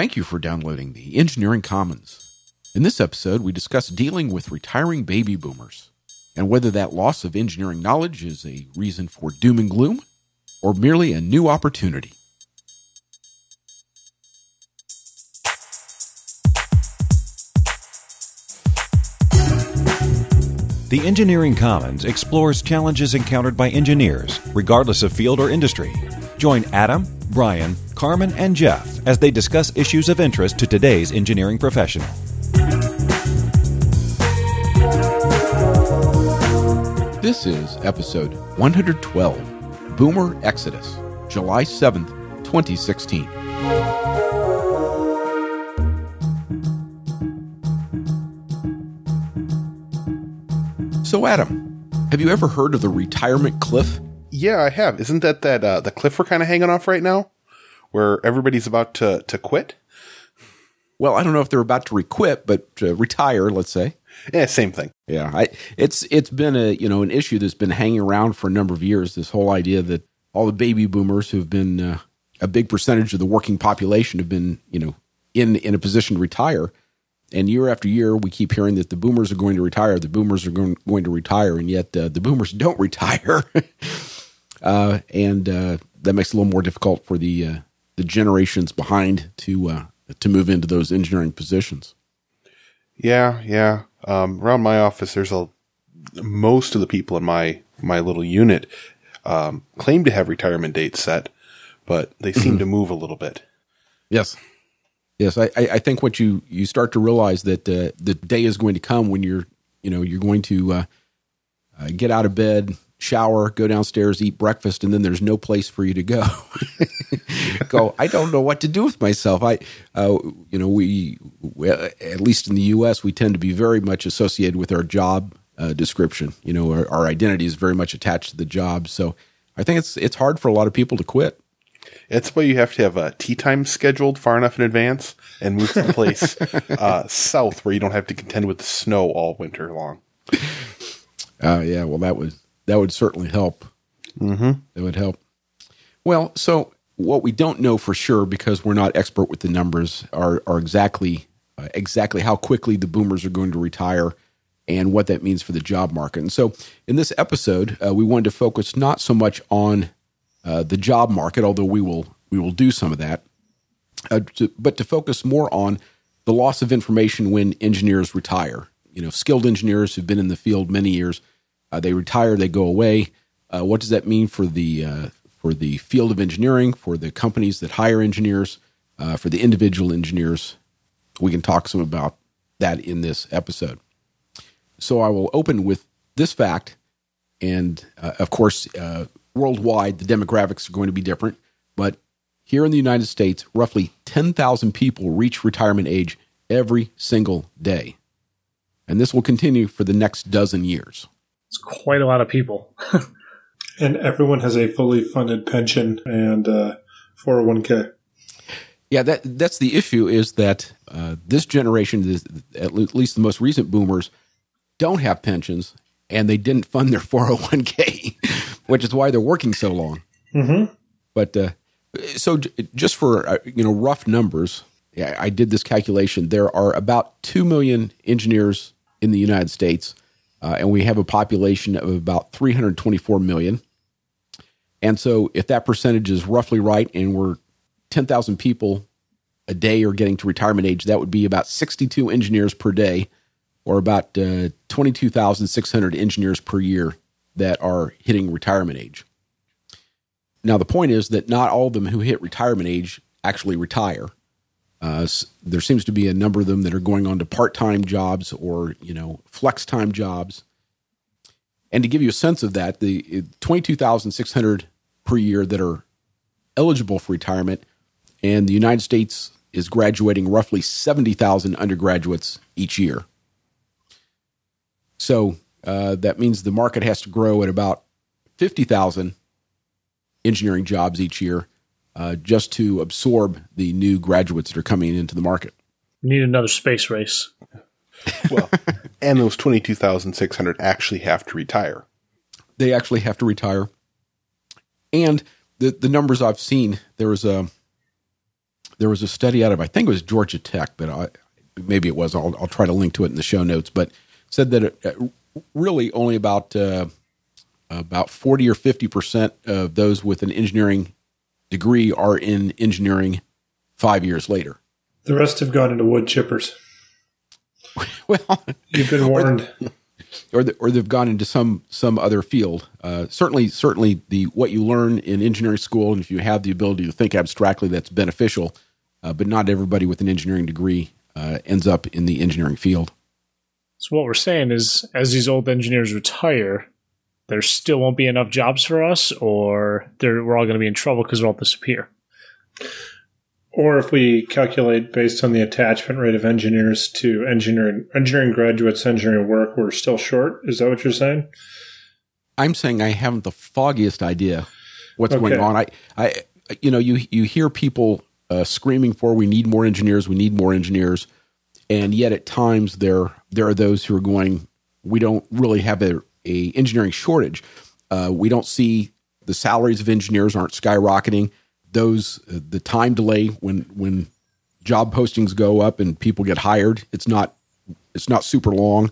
Thank you for downloading the Engineering Commons. In this episode, we discuss dealing with retiring baby boomers and whether that loss of engineering knowledge is a reason for doom and gloom or merely a new opportunity. The Engineering Commons explores challenges encountered by engineers, regardless of field or industry. Join Adam, Brian, Carmen, and Jeff as they discuss issues of interest to today's engineering professional. This is episode 112 Boomer Exodus, July 7th, 2016. So, Adam, have you ever heard of the retirement cliff? Yeah, I have. Isn't that that uh, the cliff we're kind of hanging off right now, where everybody's about to to quit? Well, I don't know if they're about to requit, but uh, retire, let's say. Yeah, same thing. Yeah, I, it's it's been a you know an issue that's been hanging around for a number of years. This whole idea that all the baby boomers who've been uh, a big percentage of the working population have been you know in in a position to retire, and year after year we keep hearing that the boomers are going to retire, the boomers are going going to retire, and yet uh, the boomers don't retire, uh, and uh, that makes it a little more difficult for the uh, the generations behind to uh, to move into those engineering positions. Yeah, yeah. Um, around my office, there's a most of the people in my my little unit um, claim to have retirement dates set, but they seem to move a little bit. Yes. Yes, I, I think what you you start to realize that uh, the day is going to come when you're you know you're going to uh, uh, get out of bed, shower, go downstairs, eat breakfast, and then there's no place for you to go. go. I don't know what to do with myself. I, uh, you know, we, we at least in the U.S. we tend to be very much associated with our job uh, description. You know, our, our identity is very much attached to the job. So I think it's it's hard for a lot of people to quit. It's why you have to have a tea time scheduled far enough in advance and move to a place uh, south where you don't have to contend with the snow all winter long. Uh, yeah, well, that would that would certainly help. Mm-hmm. That would help. Well, so what we don't know for sure because we're not expert with the numbers are are exactly uh, exactly how quickly the boomers are going to retire and what that means for the job market. And so, in this episode, uh, we wanted to focus not so much on uh, the job market, although we will we will do some of that, uh, to, but to focus more on the loss of information when engineers retire. You know, skilled engineers who've been in the field many years, uh, they retire, they go away. Uh, what does that mean for the uh, for the field of engineering, for the companies that hire engineers, for the individual engineers? We can talk some about that in this episode. So I will open with this fact, and of course worldwide, the demographics are going to be different. But here in the United States, roughly 10,000 people reach retirement age every single day. And this will continue for the next dozen years. It's quite a lot of people. and everyone has a fully funded pension and uh, 401k. Yeah, that that's the issue is that uh, this generation, is at least the most recent boomers, don't have pensions and they didn't fund their 401k, which is why they're working so long. Mm-hmm. But uh, so j- just for uh, you know rough numbers, yeah, I did this calculation. There are about two million engineers in the United States, uh, and we have a population of about 324 million. And so, if that percentage is roughly right, and we're 10,000 people a day are getting to retirement age, that would be about 62 engineers per day or about uh, 22,600 engineers per year that are hitting retirement age. Now, the point is that not all of them who hit retirement age actually retire. Uh, there seems to be a number of them that are going on to part-time jobs or you know flex time jobs. And to give you a sense of that, the 22,600 per year that are eligible for retirement, and the United States is graduating roughly 70,000 undergraduates each year. So uh, that means the market has to grow at about 50,000 engineering jobs each year uh, just to absorb the new graduates that are coming into the market. We need another space race. well, and those 22,600 actually have to retire. They actually have to retire. And the, the numbers I've seen, there was a there was a study out of I think it was Georgia Tech, but I, maybe it was. I'll, I'll try to link to it in the show notes. But said that it, uh, really only about uh, about forty or fifty percent of those with an engineering degree are in engineering five years later. The rest have gone into wood chippers. Well, You've been warned. or the, or they've gone into some some other field. Uh, certainly, certainly the what you learn in engineering school, and if you have the ability to think abstractly, that's beneficial. Uh, but not everybody with an engineering degree uh, ends up in the engineering field. So what we're saying is, as these old engineers retire, there still won't be enough jobs for us, or we're all going to be in trouble because we'll all disappear. Or if we calculate based on the attachment rate of engineers to engineering engineering graduates, engineering work, we're still short. Is that what you're saying? I'm saying I haven't the foggiest idea what's Okay. going on. I, I, you know, you you hear people uh, screaming for we need more engineers, we need more engineers, and yet at times there there are those who are going, we don't really have a, a engineering shortage. Uh, we don't see the salaries of engineers aren't skyrocketing. Those uh, the time delay when when job postings go up and people get hired, it's not it's not super long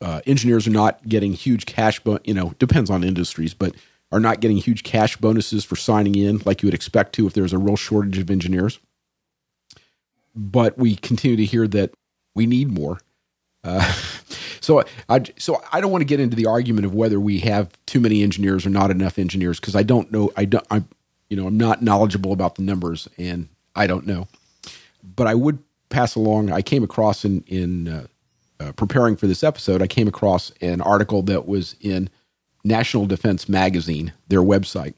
uh, engineers are not getting huge cash, bon- you know, depends on industries, but are not getting huge cash bonuses for signing in like you would expect to if there's a real shortage of engineers. But we continue to hear that we need more. So I so I don't want to get into the argument of whether we have too many engineers or not enough engineers because I don't know. I don't. I'm you know I'm not knowledgeable about the numbers and I don't know. But I would pass along. I came across in in uh, uh, preparing for this episode, I came across an article that was in National Defense Magazine, their website.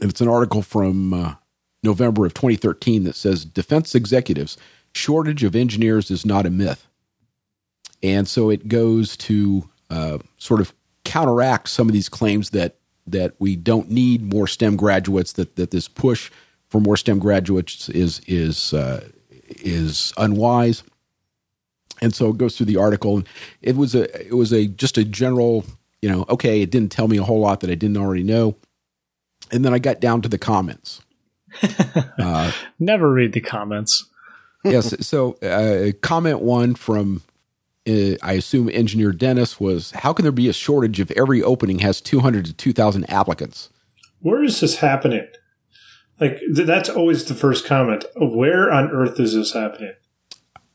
And it's an article from uh, November of 2013 that says Defense executives, shortage of engineers is not a myth. And so it goes to uh, sort of counteract some of these claims that that we don't need more STEM graduates, that, that this push for more STEM graduates is is uh, is unwise. And so it goes through the article. And it was a it was a just a general you know okay it didn't tell me a whole lot that i didn't already know. And then i got down to the comments. Never read the comments. yes so uh, comment one from uh, i assume engineer dennis was how can there be a shortage if every opening has 200 to 2000 applicants Where is this happening? Like th- that's always the first comment. Where on earth is this happening?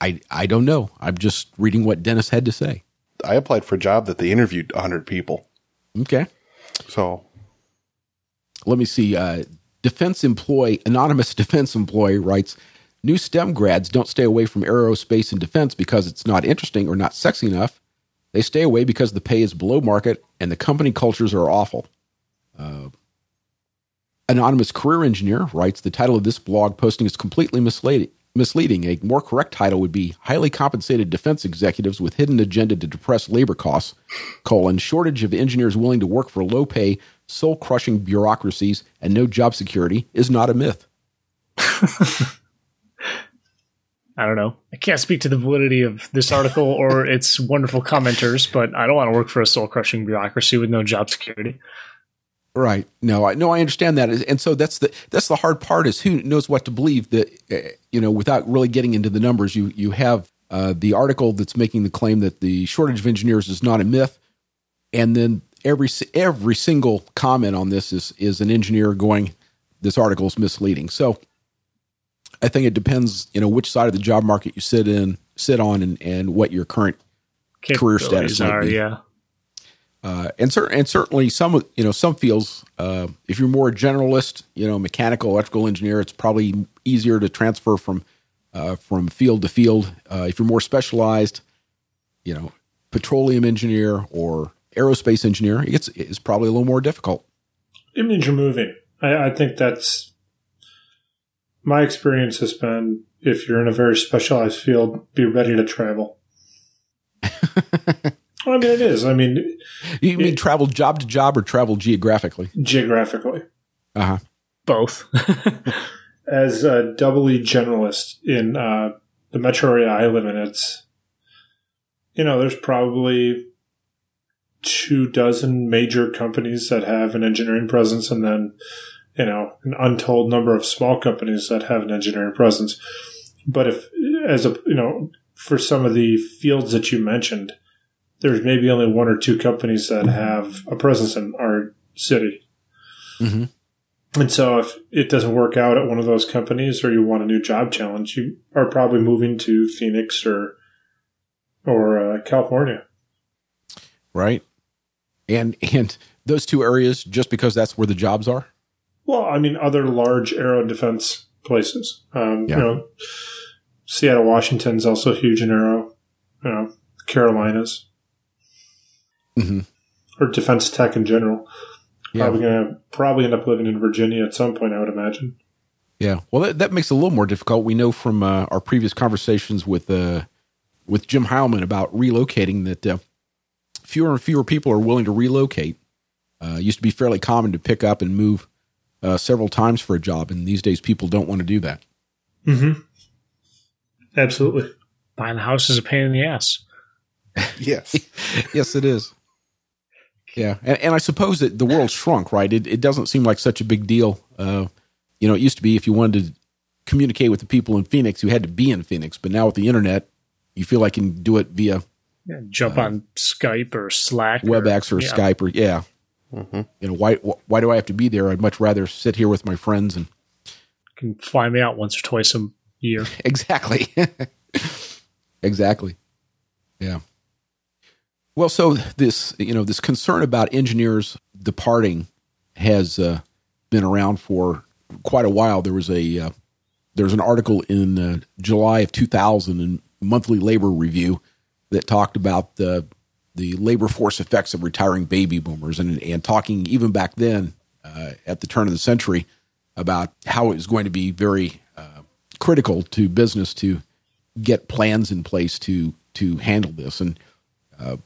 i i don't know i'm just reading what dennis had to say I applied for a job that they interviewed 100 people. okay So let me see. Uh, defense employee, anonymous defense employee writes, "New STEM grads don't stay away from aerospace and defense because it's not interesting or not sexy enough. They stay away because the pay is below market and the company cultures are awful." Uh, anonymous career engineer writes, "The title of this blog posting is completely misleading." A more correct title would be "Highly Compensated Defense Executives with Hidden Agenda to Depress Labor Costs: colon Shortage of engineers willing to work for low pay, soul crushing bureaucracies, and no job security is not a myth." I don't know. I can't speak to the validity of this article or its wonderful commenters, but I don't want to work for a soul crushing bureaucracy with no job security. Right. No, I no, I understand that, and so that's the that's the hard part is who knows what to believe. That uh, you know, without really getting into the numbers, you you have uh, the article that's making the claim that the shortage of engineers is not a myth, and then every every single comment on this is is an engineer going, this article is misleading. So, I think it depends, you know, which side of the job market you sit in, sit on, and and what your current Career status Capabilities might are, be. yeah. uh, and cer- and certainly some you know some fields uh, if you're more a generalist you know mechanical electrical engineer it's probably easier to transfer from uh, from field to field uh, if you're more specialized you know petroleum engineer or aerospace engineer it's it's probably a little more difficult It means you're moving. I, I think that's my experience has been if you're in a very specialized field, be ready to travel. I mean, it is. I mean, you mean travel job to job or travel geographically geographically, uh-huh Both. as a doubly generalist in uh, the metro area I live in, it's you know, there's probably two dozen major companies that have an engineering presence, and then you know, an untold number of small companies that have an engineering presence. But if, as a, you know, for some of the fields that you mentioned, there's maybe only one or two companies that have a presence in our city. Mm-hmm. And so if it doesn't work out at one of those companies or you want a new job challenge, you are probably moving to Phoenix or, or uh, California. Right. And, and those two areas, just because that's where the jobs are? Well, I mean, other large aero defense places. Um, Yeah. You know, Seattle, Washington's also huge in aero. You know, Carolinas Mhm. or defense tech in general. Yeah. Probably gonna probably end up living in Virginia at some point. I would imagine. Yeah. Well, that, that makes it a little more difficult. We know from uh, our previous conversations with uh, with Jim Heilman about relocating that uh, fewer and fewer people are willing to relocate. Uh, used to be fairly common to pick up and move uh, several times for a job, and these days people don't want to do that. Mm-hmm. Absolutely. Buying a house is a pain in the ass. Yes. yes, it is. Yeah, and, and I suppose that the world shrunk, right? It, it doesn't seem like such a big deal. Uh, you know, it used to be if you wanted to communicate with the people in Phoenix, you had to be in Phoenix. But now with the internet, you feel like you can do it via Yeah, jump on Skype or Slack, WebEx or yeah. Skype or yeah. You know, why why do I have to be there? I'd much rather sit here with my friends and Can fly me out once or twice a year. exactly, exactly, yeah. Well, so this you know this concern about engineers departing has uh, been around for quite a while. There was a uh, there was an article in uh, July of 2000 in Monthly Labor Review that talked about the the labor force effects of retiring baby boomers and and talking even back then uh, at the turn of the century about how it was going to be very uh, critical to business to get plans in place to to handle this and uh,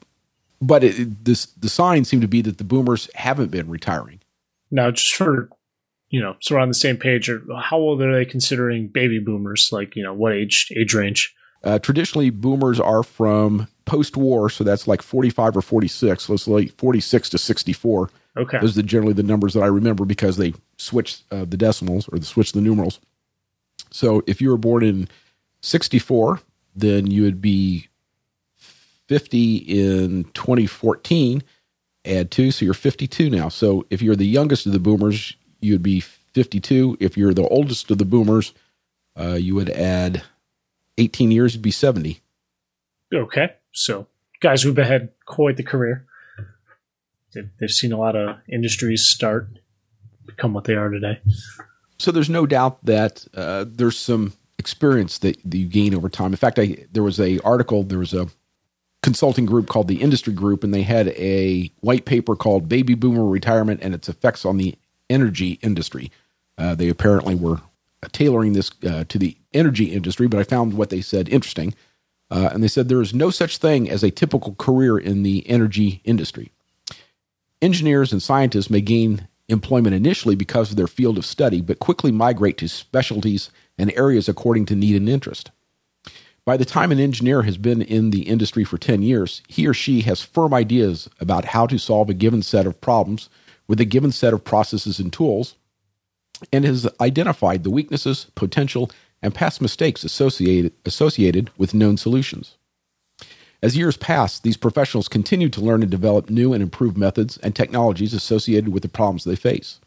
but it, this the signs seem to be that the boomers haven't been retiring Now, just for you know, so we're on the same page. Or how old are they considering baby boomers? Like, you know, what age age range? Uh, traditionally, boomers are from post-war, so that's like 45 or 46. Let's like 46 to 64. Okay, Those are generally the numbers that I remember because they switched uh, the decimals or they switched the numerals. So if you were born in 64, then you would be 50 in 2014. Add two, so you're 52 now. So if you're the youngest of the boomers, you'd be 52. If you're the oldest of the boomers, uh, you would add 18 years, you'd be 70. okay. So guys who've had quite the career. They've, they've seen a lot of industries start, become what they are today. So there's no doubt that uh, there's some experience that, that you gain over time. In fact, I, there was a article, there was a consulting group called the Industry Group, and they had a white paper called "Baby Boomer Retirement and Its Effects on the Energy Industry." Uh, they apparently were tailoring this uh, to the energy industry, but I found what they said interesting. Uh, and they said there is no such thing as a typical career in the energy industry. Engineers and scientists may gain employment initially because of their field of study, but quickly migrate to specialties and areas according to need and interest. By the time an engineer has been in the industry for 10 years, he or she has firm ideas about how to solve a given set of problems with a given set of processes and tools, and has identified the weaknesses, potential, and past mistakes associated, associated with known solutions. As years pass, these professionals continue to learn and develop new and improved methods and technologies associated with the problems they face.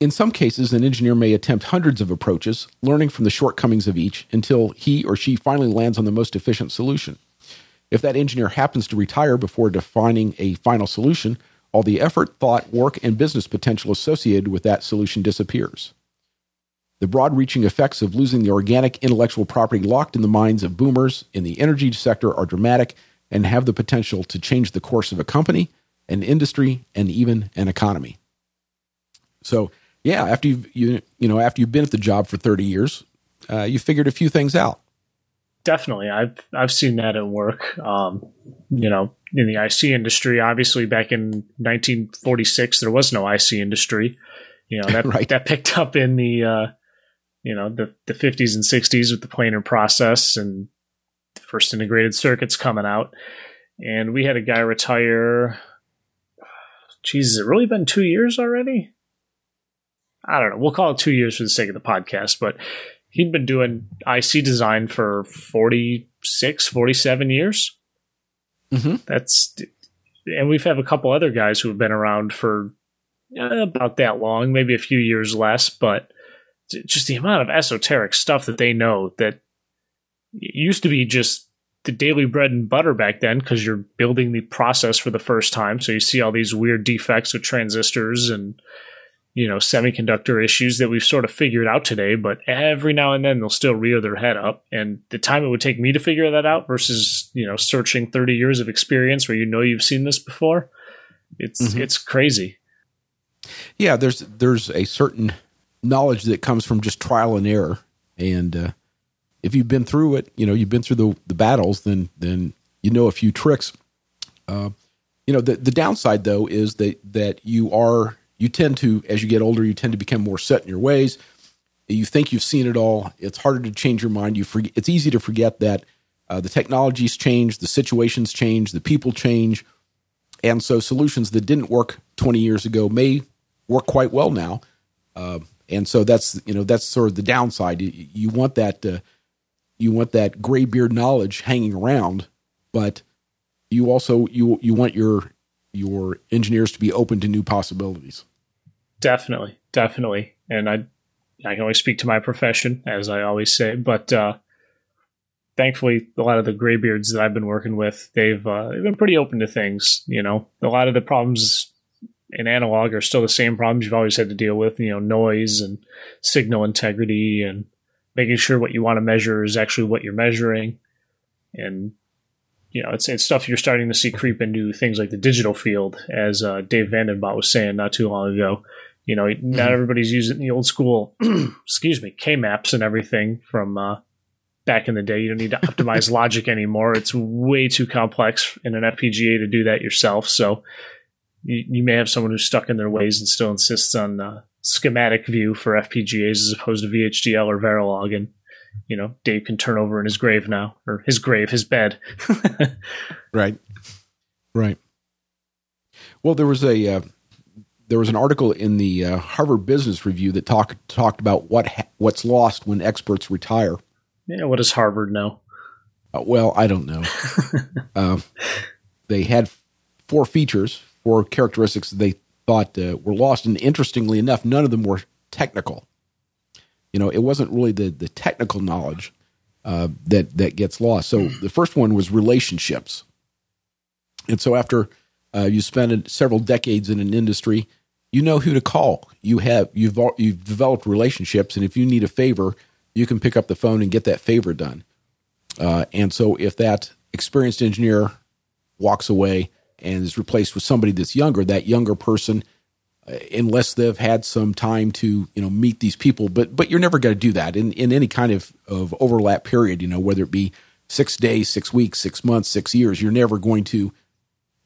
In some cases, an engineer may attempt hundreds of approaches, learning from the shortcomings of each until he or she finally lands on the most efficient solution. If that engineer happens to retire before defining a final solution, all the effort, thought, work, and business potential associated with that solution disappears. The broad reaching effects of losing the organic intellectual property locked in the minds of boomers in the energy sector are dramatic and have the potential to change the course of a company, an industry, and even an economy. So, yeah, after you've you, you know after you've been at the job for thirty years, uh, you figured a few things out. Definitely, I've I've seen that at work. Um, you know, in the IC industry, obviously back in 1946, there was no IC industry. You know that Right. that picked up in the uh, you know the the 50s and 60s with the planar process and the first integrated circuits coming out. And we had a guy retire. Geez, has it really been two years already? I don't know. We'll call it two years for the sake of the podcast, but he'd been doing IC design for 46, 47 years. Mm-hmm. That's, and we've had a couple other guys who have been around for uh, about that long, maybe a few years less, but just the amount of esoteric stuff that they know that used to be just the daily bread and butter back then because you're building the process for the first time. So you see all these weird defects with transistors and you know semiconductor issues that we've sort of figured out today. But every now and then they'll still rear their head up, and the time it would take me to figure that out versus you know searching 30 years of experience where you know you've seen this before, it's mm-hmm. it's crazy. Yeah, there's there's a certain knowledge that comes from just trial and error, and uh, if you've been through it, you know you've been through the the battles, then then you know a few tricks. Uh, you know the the downside though is that that you are you tend to as you get older you tend to become more set in your ways. You think you've seen it all. It's harder to change your mind. You forget. It's easy to forget that uh, the technologies change, the situations change, the people change, and so solutions that didn't work 20 years ago may work quite well now. Uh, and so that's you know that's sort of the downside. You, you want that uh, you want that graybeard knowledge hanging around, but you also you you want your your engineers to be open to new possibilities. Definitely, definitely, and I I can only speak to my profession as I always say, but uh, thankfully, a lot of the graybeards that I've been working with, they've uh, they've been pretty open to things. You know, a lot of the problems in analog are still the same problems you've always had to deal with. You know, noise and signal integrity and making sure what you want to measure is actually what you're measuring. And you know, it's it's stuff you're starting to see creep into things like the digital field, as uh, Dave Vandenbot was saying not too long ago. You know, mm-hmm. not everybody's using the old school, excuse me, K maps and everything from uh, back in the day. You don't need to optimize logic anymore. It's way too complex in an FPGA to do that yourself. So you, you may have someone who's stuck in their ways and still insists on uh, schematic view for FPGAs as opposed to VHDL or Verilog, and you know Dave can turn over in his grave now, or his grave, his bed. right, right. Well, there was a uh, there was an article in the uh, Harvard Business Review that talked talked about what ha- what's lost when experts retire. Yeah, what does Harvard know? Uh, well, I don't know. Uh, they had four features four characteristics they thought uh, were lost. And interestingly enough, none of them were technical. You know, it wasn't really the the technical knowledge uh, that that gets lost. So the first one was relationships. And so after uh, you spend several decades in an industry, you know who to call. You have you've you've developed relationships, and if you need a favor, you can pick up the phone and get that favor done. Uh, and so if that experienced engineer walks away, and is replaced with somebody that's younger, that younger person, uh, unless they've had some time to you know meet these people, but but you're never going to do that in in any kind of of overlap period. You know whether it be six days, six weeks, six months, six years, you're never going to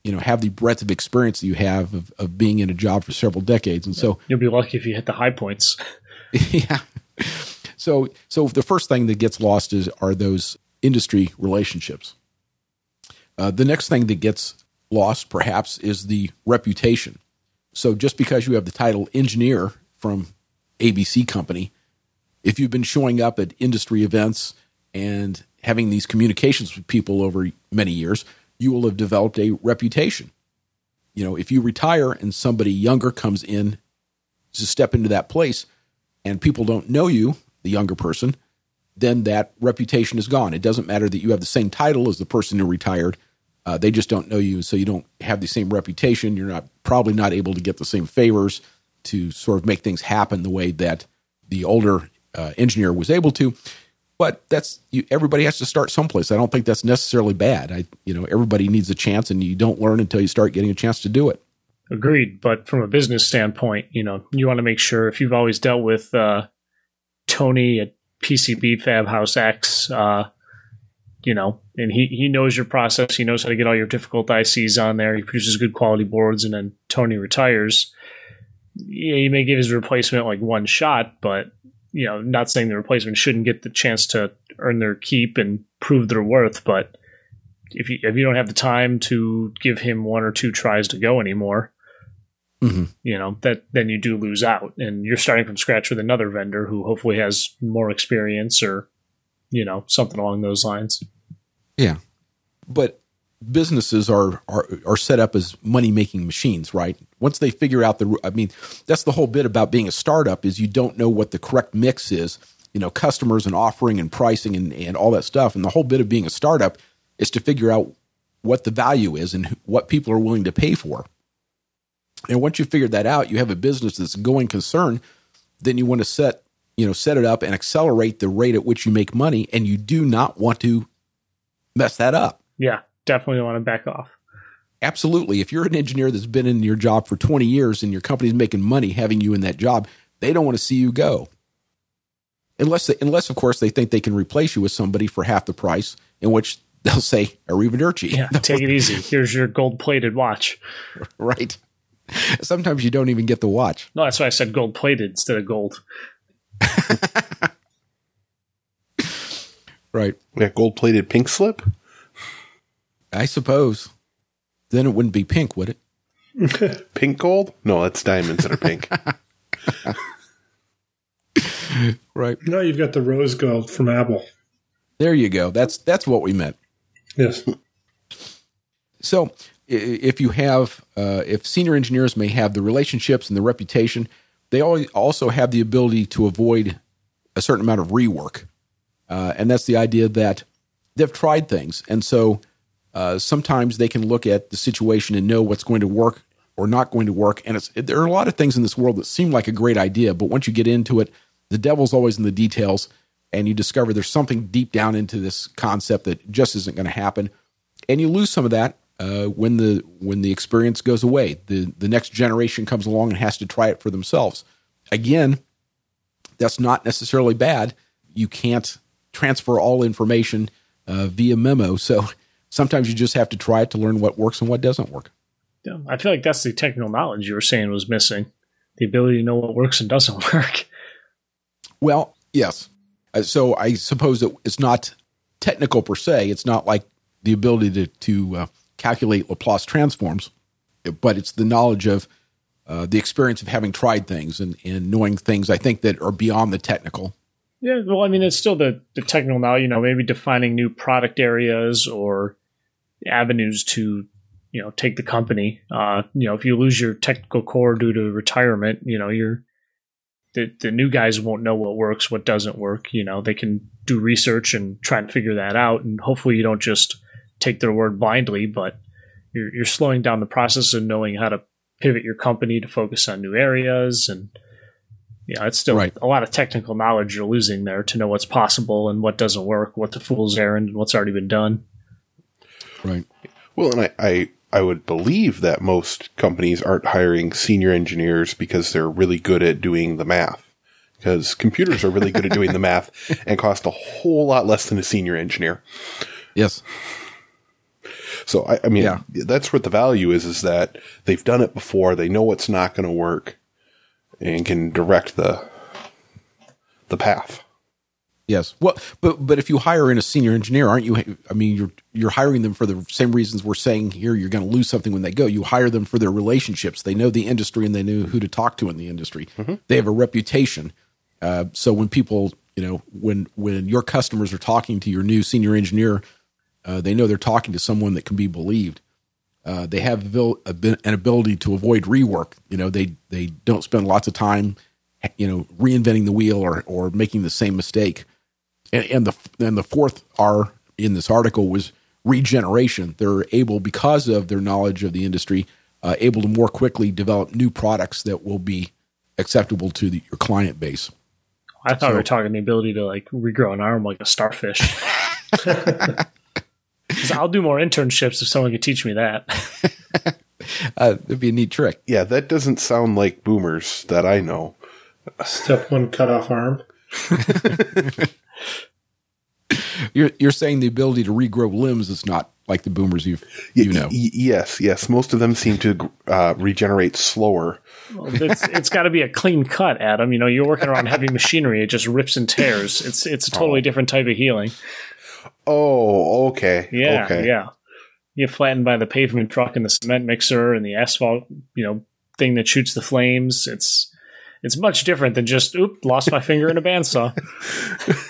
you know have the breadth of experience that you have of, of being in a job for several decades. And so you'll be lucky if you hit the high points. Yeah. So so the first thing that gets lost is are those industry relationships. Uh, the next thing that gets loss, perhaps, is the reputation. So just because you have the title engineer from ABC Company, if you've been showing up at industry events and having these communications with people over many years, you will have developed a reputation. You know, if you retire and somebody younger comes in to step into that place and people don't know you, the younger person, then that reputation is gone. It doesn't matter that you have the same title as the person who retired uh, they just don't know you, so you don't have the same reputation. You're not probably not able to get the same favors to sort of make things happen the way that the older uh, engineer was able to. But that's you, everybody has to start someplace. I don't think that's necessarily bad. I you know everybody needs a chance, and you don't learn until you start getting a chance to do it. Agreed. But from a business standpoint, you know you want to make sure if you've always dealt with uh, Tony at PCB Fab House X, uh, you know, and he, he knows your process. He knows how to get all your difficult ICs on there. He produces good quality boards, and then Tony retires. Yeah, he may give his replacement like one shot, but you know, not saying the replacement shouldn't get the chance to earn their keep and prove their worth, but if you if you don't have the time to give him one or two tries to go anymore, Mhm. you know, that then you do lose out, and you're starting from scratch with another vendor who hopefully has more experience or, you know, something along those lines. Yeah, but businesses are are are set up as money making machines, right? Once they figure out the, I mean, that's the whole bit about being a startup is you don't know what the correct mix is, you know, customers and offering and pricing and and all that stuff. And the whole bit of being a startup is to figure out what the value is and what people are willing to pay for. And once you figure that out, you have a business that's going concern. Then you want to set you know set it up and accelerate the rate at which you make money, and you do not want to mess that up. Yeah, definitely want to back off. Absolutely. If you're an engineer that's been in your job for 20 years and your company's making money having you in that job, they don't want to see you go. Unless, they, unless of course, they think they can replace you with somebody for half the price, in which they'll say, Arrivederci. Yeah, take it easy. Here's your gold plated watch. right. Sometimes you don't even get the watch. No, that's why I said gold plated instead of gold. Right. Yeah, gold plated pink slip. I suppose. Then it wouldn't be pink, would it? Pink gold? No, that's diamonds that are pink. Right. No, you've got the rose gold from Apple. There you go. That's that's what we meant. Yes. So, if you have, uh, if senior engineers may have the relationships and the reputation, they al- also have the ability to avoid a certain amount of rework, uh, and that's the idea that they've tried things, and so uh, sometimes they can look at the situation and know what's going to work or not going to work. And it's there are a lot of things in this world that seem like a great idea, but once you get into it, the devil's always in the details, and you discover there's something deep down into this concept that just isn't going to happen. And you lose some of that uh, when the when the experience goes away. the The next generation comes along and has to try it for themselves. Again, that's not necessarily bad. You can't transfer all information uh, via memo, so sometimes you just have to try it to learn what works and what doesn't work. Yeah, I feel like that's the technical knowledge you were saying was missing. The ability to know what works and doesn't work. Well, yes. Uh, so I suppose that it's not technical per se. It's not like the ability to to uh, calculate Laplace transforms, but it's the knowledge of uh, the experience of having tried things and, and knowing things I think that are beyond the technical. Yeah, well, I mean, it's still the, the technical now, you know, maybe defining new product areas or avenues to, you know, take the company. Uh, you know, if you lose your technical core due to retirement, you know, you're, the, the new guys won't know what works, what doesn't work. You know, they can do research and try and figure that out. And hopefully you don't just take their word blindly, but you're, you're slowing down the process of knowing how to pivot your company to focus on new areas and, yeah, it's still Right. a lot of technical knowledge you're losing there to know what's possible and what doesn't work, what the fool's errand, and what's already been done. Right. Well, and I, I, I would believe that most companies aren't hiring senior engineers because they're really good at doing the math. Because computers are really good at doing the math and cost a whole lot less than a senior engineer. Yes. So I, I mean, Yeah. that's what the value is: is that they've done it before, they know what's not going to work, and can direct the the path. Yes. Well, but but if you hire in a senior engineer, aren't you? I mean, you're you're hiring them for the same reasons we're saying here. You're going to lose something when they go. You hire them for their relationships. They know the industry and they know who to talk to in the industry. They have a reputation. Uh, so when people, you know, when when your customers are talking to your new senior engineer, uh, they know they're talking to someone that can be believed. Uh, they have an ability to avoid rework. You know, they they don't spend lots of time, you know, reinventing the wheel or or making the same mistake and, and the and the fourth R in this article was regeneration. They're able, because of their knowledge of the industry, uh, able to more quickly develop new products that will be acceptable to the, your client base. I thought we So- were talking the ability to like regrow an arm like a starfish. 'Cause I'll do more internships if someone could teach me that. Uh, that'd be a neat trick. Yeah, that doesn't sound like boomers that I know. Step one, cut off arm. You're you're saying the ability to regrow limbs is not like the boomers you you know. Y- yes, yes. Most of them seem to uh, regenerate slower. It's it's got to be a clean cut, Adam. You know, you're working around heavy machinery; it just rips and tears. It's it's a totally different type of healing. Oh, okay. Yeah, okay. yeah. You get flattened by the pavement truck and the cement mixer and the asphalt, you know, thing that shoots the flames. It's it's much different than just oop lost my finger in a bandsaw.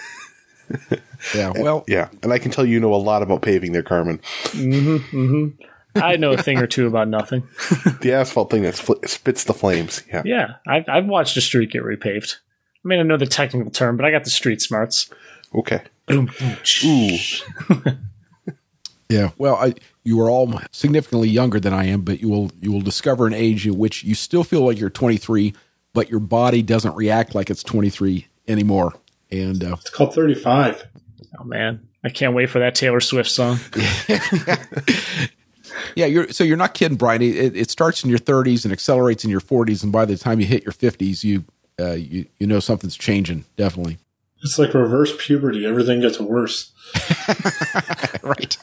Yeah. Well, Yeah, and I can tell you know a lot about paving there, Carmen. mm-hmm I know a thing or two about nothing. The asphalt thing that fl- spits the flames. Yeah. Yeah, I've, I've watched a street get repaved. I mean, I know the technical term, but I got the street smarts. Okay. Boom, boom, Ooh. Yeah. Well, I, you are all significantly younger than I am, but you will you will discover an age in which you still feel like you're 23, but your body doesn't react like it's 23 anymore. And uh, It's called 35. Oh man, I can't wait for that Taylor Swift song. yeah, you're so you're not kidding, Brian. It, it starts in your 30s and accelerates in your 40s, and by the time you hit your 50s, you uh, you you know something's changing. Definitely. It's like reverse puberty. Everything gets worse. right.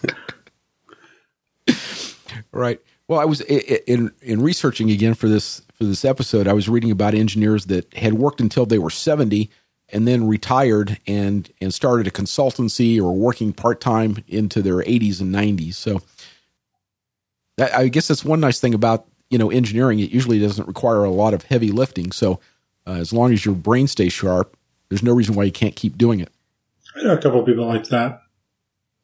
right. Well, I was in in researching again for this for this episode. I was reading about engineers that had worked until they were seventy and then retired and and started a consultancy or working part time into their eighties and nineties. So, that, I guess that's one nice thing about you know engineering. It usually doesn't require a lot of heavy lifting. So, uh, as long as your brain stays sharp, there's no reason why you can't keep doing it. I know a couple people like that.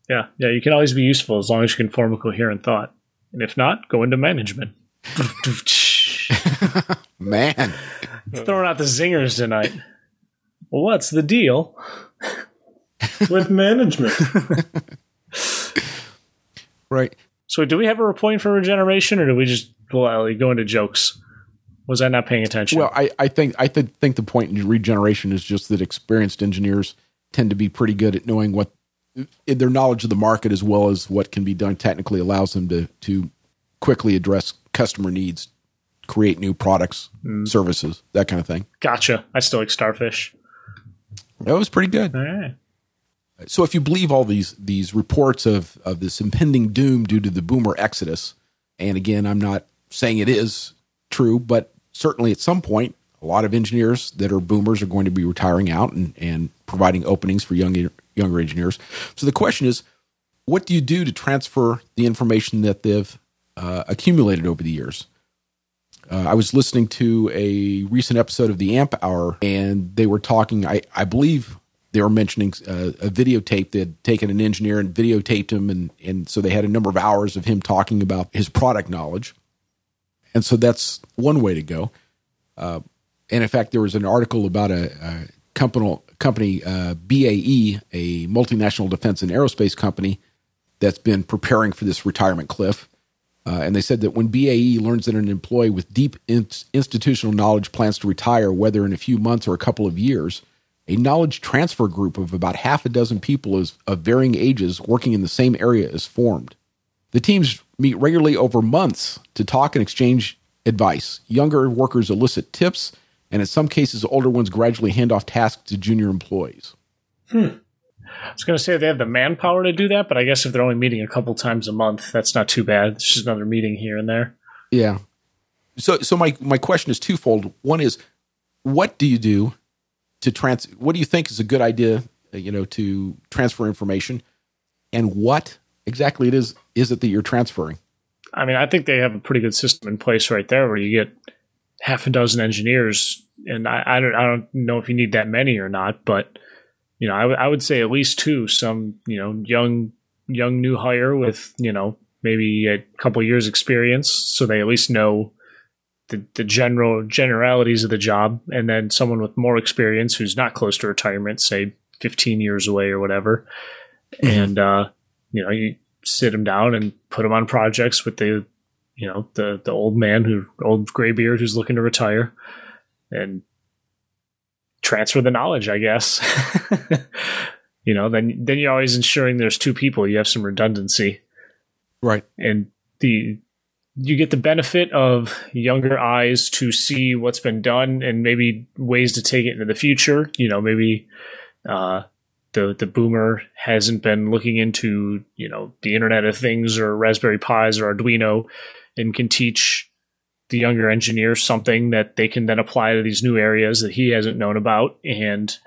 Yeah, yeah, you can always be useful as long as you can form a coherent thought. And if not, go into management. Man, Throwing out the zingers tonight. Well, what's the deal? With management. right? So, do we have a point for regeneration, or do we just well, go into jokes? Was I not paying attention? Well, I, I think I th- think the point in regeneration is just that experienced engineers tend to be pretty good at knowing what their knowledge of the market as well as what can be done technically allows them to to quickly address customer needs, create new products, hmm. services, that kind of thing. gotcha. I still like starfish. That was pretty good. Right. So if you believe all these these reports of of this impending doom due to the boomer exodus, and again, I'm not saying it is true, but certainly at some point, a lot of engineers that are boomers are going to be retiring out and, and providing openings for young younger engineers. So the question is, what do you do to transfer the information that they've uh, accumulated over the years? Uh, I was listening to a recent episode of the AMP Hour, and they were talking. I, I believe they were mentioning uh, a videotape. They had taken an engineer and videotaped him, and and so they had a number of hours of him talking about his product knowledge. And so that's one way to go. Uh, and in fact, there was an article about a, a company, company uh, BAE, a multinational defense and aerospace company, that's been preparing for this retirement cliff. Uh, and they said that when BAE learns that an employee with deep in- institutional knowledge plans to retire, whether in a few months or a couple of years, a knowledge transfer group of about half a dozen people is, of varying ages working in the same area is formed. The teams meet regularly over months to talk and exchange advice. Younger workers elicit tips, and in some cases, older ones gradually hand off tasks to junior employees. Hmm. I was going to say they have the manpower to do that, but I guess if they're only meeting a couple times a month, that's not too bad. It's just another meeting here and there. Yeah. So, so my my question is twofold. One is, what do you do to trans? What do you think is a good idea? You know, to transfer information, and what exactly it is is it that you're transferring? I mean, I think they have a pretty good system in place right there where you get half a dozen engineers, and I, I don't I don't know if you need that many or not, but you know, I, w- I would say at least two. Some you know young young new hire with you know maybe a couple years experience, so they at least know the the general generalities of the job, and then someone with more experience who's not close to retirement, say fifteen years away or whatever, and uh, you know you sit them down and put them on projects with the you know the the old man who old graybeard who's looking to retire and transfer the knowledge i guess. You know then then you're always ensuring there's two people. You have some redundancy. Right. and the you get the benefit of younger eyes to see what's been done and maybe ways to take it into the future. You know maybe uh the the boomer hasn't been looking into you know the internet of things or raspberry pis or arduino and can teach the younger engineers something that they can then apply to these new areas that he hasn't known about and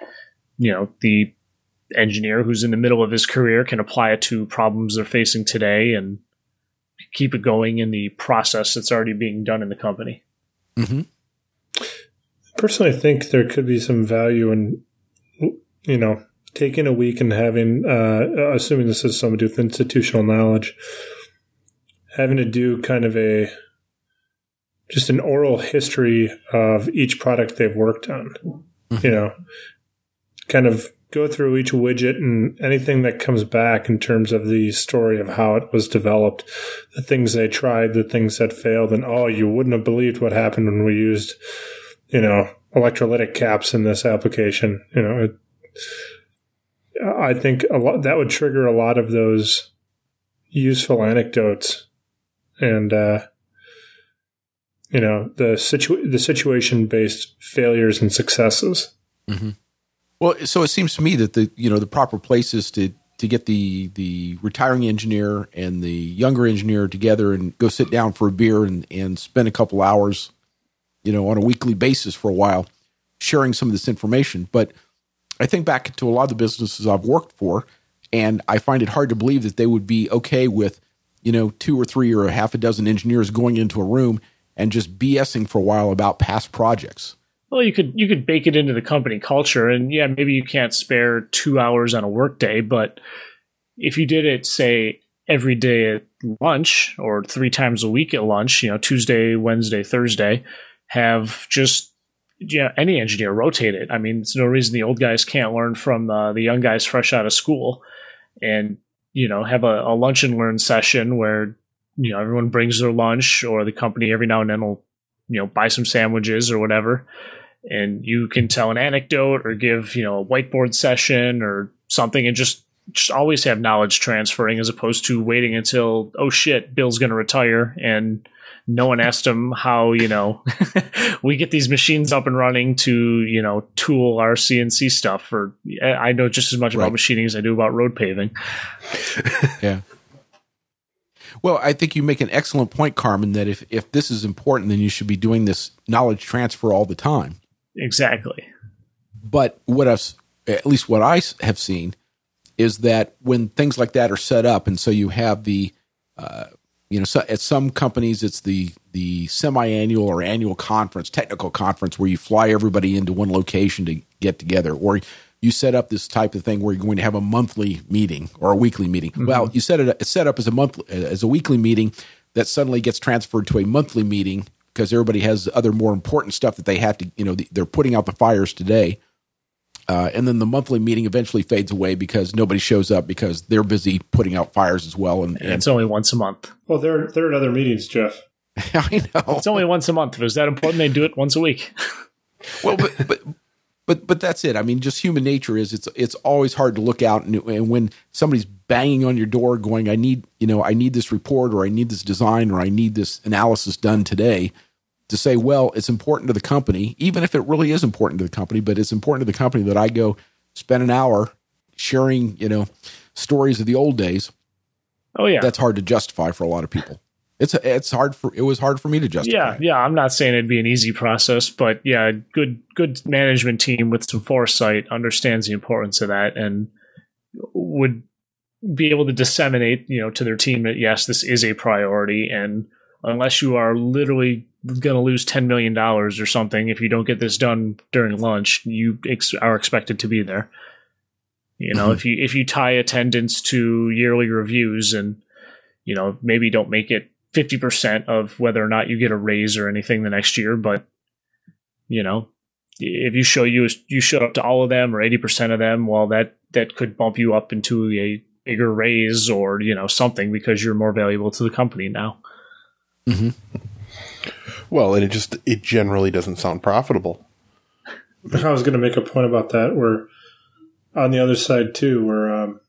you know the engineer who's in the middle of his career can apply it to problems they're facing today and keep it going in the process that's already being done in the company Mm-hmm. Personally, I think there could be some value in, you know, taking a week and having, uh, assuming this is somebody with institutional knowledge, having to do kind of a just an oral history of each product they've worked on. You know, kind of go through each widget and anything that comes back in terms of the story of how it was developed, the things they tried, the things that failed, and oh, you wouldn't have believed what happened when we used, you know, electrolytic caps in this application. You know, it, I think a lot that would trigger a lot of those useful anecdotes and uh, you know the situ the situation based failures and successes. Mm-hmm. Well, so it seems to me that the you know the proper place is to to get the the retiring engineer and the younger engineer together and go sit down for a beer and and spend a couple hours, you know, on a weekly basis for a while, sharing some of this information. But I think back to a lot of the businesses I've worked for, and I find it hard to believe that they would be okay with, you know, two or three or a half a dozen engineers going into a room and just BSing for a while about past projects. Well, you could you could bake it into the company culture, and yeah, maybe you can't spare two hours on a workday, but if you did it, say every day at lunch or three times a week at lunch, you know, Tuesday, Wednesday, Thursday, have just yeah, any engineer rotate it. I mean, there's no reason the old guys can't learn from uh, the young guys fresh out of school, and you know, have a, a lunch and learn session where you know everyone brings their lunch, or the company every now and then will you know buy some sandwiches or whatever, and you can tell an anecdote or give you know a whiteboard session or something, and just just always have knowledge transferring as opposed to waiting until oh shit, Bill's going to retire and no one asked him how you know we get these machines up and running to you know tool our CNC stuff. Or I know just as much right. about machining as I do about road paving. yeah. Well, I think you make an excellent point, Carmen. That if if this is important, then you should be doing this knowledge transfer all the time. Exactly. But what I've at least what I have seen is that when things like that are set up, and so you have the uh, you know, so at some companies it's the the semi-annual or annual conference, technical conference where you fly everybody into one location to get together, or you set up this type of thing where you're going to have a monthly meeting or a weekly meeting. Mm-hmm. Well, you set it set up as a month as a weekly meeting that suddenly gets transferred to a monthly meeting because everybody has other more important stuff that they have to, you know, they're putting out the fires today. Uh, and then the monthly meeting eventually fades away because nobody shows up because they're busy putting out fires as well. And, and it's only once a month. Well, they're they're at other meetings, Jeff. I know it's only once a month. If it was that important, they do it once a week. well, but but but but that's it. I mean, just human nature is it's it's always hard to look out and, and when somebody's banging on your door, going, "I need you know I need this report or I need this design or I need this analysis done today." To say, well, it's important to the company, even if it really is important to the company, but it's important to the company that I go spend an hour sharing, you know, stories of the old days. Oh yeah, that's hard to justify for a lot of people. It's it's hard for it was hard for me to justify. Yeah, yeah. I'm not saying it'd be an easy process, but yeah, good good management team with some foresight understands the importance of that and would be able to disseminate, you know, to their team that yes, this is a priority, and unless you are literally going to lose $10 million or something if you don't get this done during lunch you ex- are expected to be there you know mm-hmm. if you if you tie attendance to yearly reviews and you know maybe don't make it 50% of whether or not you get a raise or anything the next year but you know if you show you you showed up to all of them or 80% of them well that that could bump you up into a bigger raise or you know something because you're more valuable to the company now mm-hmm. Well, and it just it generally doesn't sound profitable. I was going to make a point about that. Where on the other side too, where um,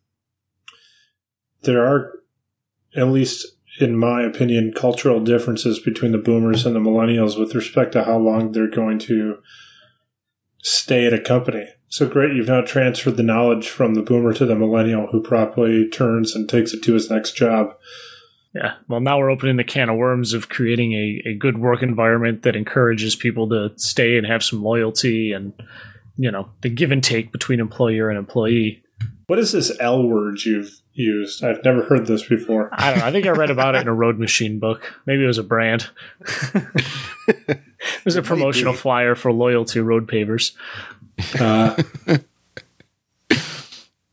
there are, at least in my opinion, cultural differences between the boomers and the millennials with respect to how long they're going to stay at a company. So great, you've now transferred the knowledge from the boomer to the millennial who probably turns and takes it to his next job. Yeah. Well, now we're opening the can of worms of creating a, a good work environment that encourages people to stay and have some loyalty and, you know, the give and take between employer and employee. What is this L word you've used? I've never heard this before. I don't know. I think I read about it in a road machine book. Maybe it was a brand. it was a promotional flyer for loyalty road pavers. Uh,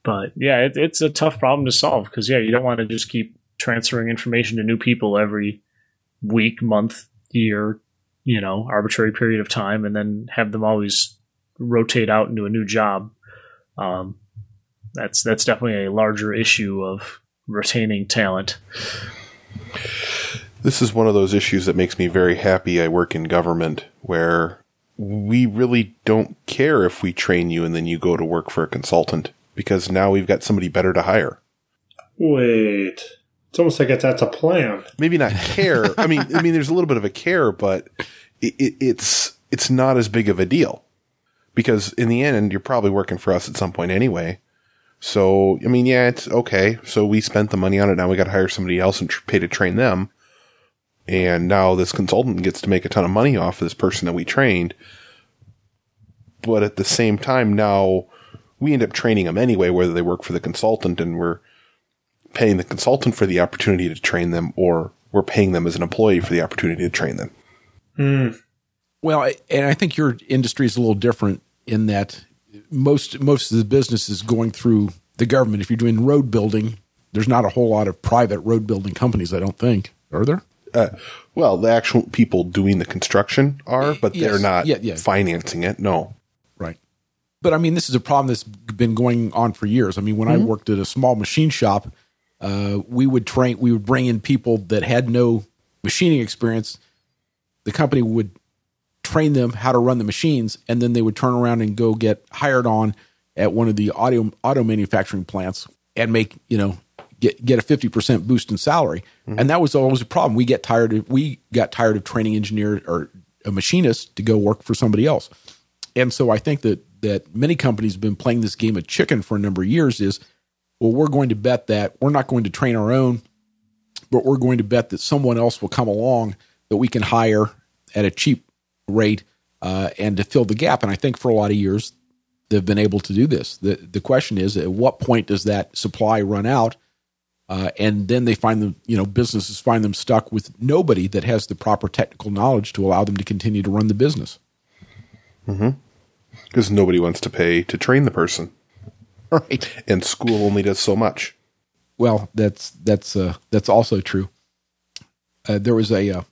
But yeah, it, it's a tough problem to solve because yeah, you don't want to just keep transferring information to new people every week, month, year, you know, arbitrary period of time, and then have them always rotate out into a new job. Um, that's that's definitely a larger issue of retaining talent. This is one of those issues that makes me very happy I work in government where we really don't care if we train you and then you go to work for a consultant because now we've got somebody better to hire. wait. It's almost like that's a plan. Maybe not care. I mean, I mean, there's a little bit of a care, but it, it, it's it's not as big of a deal because in the end, you're probably working for us at some point anyway. So, I mean, yeah, it's okay. So we spent the money on it. Now we got to hire somebody else and tr- pay to train them. And now this consultant gets to make a ton of money off of this person that we trained. But at the same time, now we end up training them anyway, whether they work for the consultant and we're paying the consultant for the opportunity to train them or we're paying them as an employee for the opportunity to train them. Well, and I think your industry is a little different in that most most of the business is going through the government. If you're doing road building, there's not a whole lot of private road building companies. I don't think are there. Uh, well, the actual people doing the construction are, but Yes. they're not Yeah, yeah. financing it. No. Right. But I mean, this is a problem that's been going on for years. I mean, when I worked at a small machine shop, uh, we would train, we would bring in people that had no machining experience. The company would train them how to run the machines, and then they would turn around and go get hired on at one of the auto auto manufacturing plants and make you know get get a fifty percent boost in salary. And that was always a problem. We get tired of we got tired of training engineers or a machinist to go work for somebody else. And so I think that that many companies have been playing this game of chicken for a number of years is well, we're going to bet that we're not going to train our own, but we're going to bet that someone else will come along that we can hire at a cheap rate uh, and to fill the gap. And I think for a lot of years they've been able to do this. The the question is at what point does that supply run out? Uh, and then they find them, you know, businesses find them stuck with nobody that has the proper technical knowledge to allow them to continue to run the business. Because nobody wants to pay to train the person. Right. And school only does so much. Well, that's that's uh, that's also true. Uh, there was a, uh,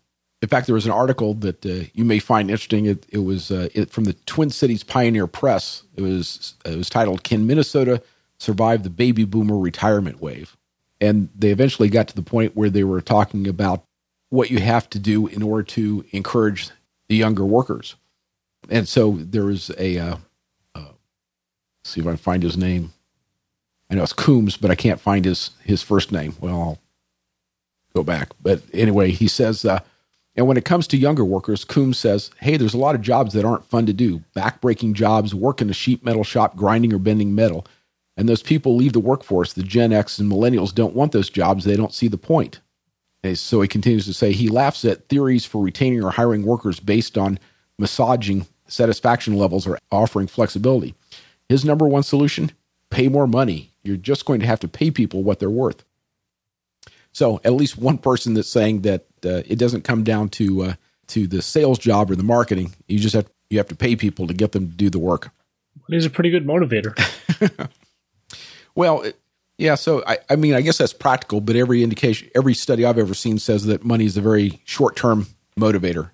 in fact, there was an article that uh, you may find interesting. It, it was uh, it, from the Twin Cities Pioneer Press. It was it was titled "Can Minnesota Survive the Baby Boomer Retirement Wave?" And they eventually got to the point where they were talking about what you have to do in order to encourage the younger workers. And so there was a uh, uh, see if I find his name. I know it's Coombs, but I can't find his his first name. Well, I'll go back. But anyway, he says, uh, and when it comes to younger workers, Coombs says, hey, there's a lot of jobs that aren't fun to do. Backbreaking jobs, work in a sheet metal shop, grinding or bending metal. And those people leave the workforce. The Gen X and millennials don't want those jobs. They don't see the point. And so he continues to say he laughs at theories for retaining or hiring workers based on massaging satisfaction levels or offering flexibility. His number one solution pay more money. You're just going to have to pay people what they're worth. So at least one person that's saying that uh, it doesn't come down to uh, to the sales job or the marketing. You just have you have to pay people to get them to do the work. He's a pretty good motivator. Well, it, yeah. So I, I mean, I guess that's practical, but every indication, every study I've ever seen says that money is a very short term motivator.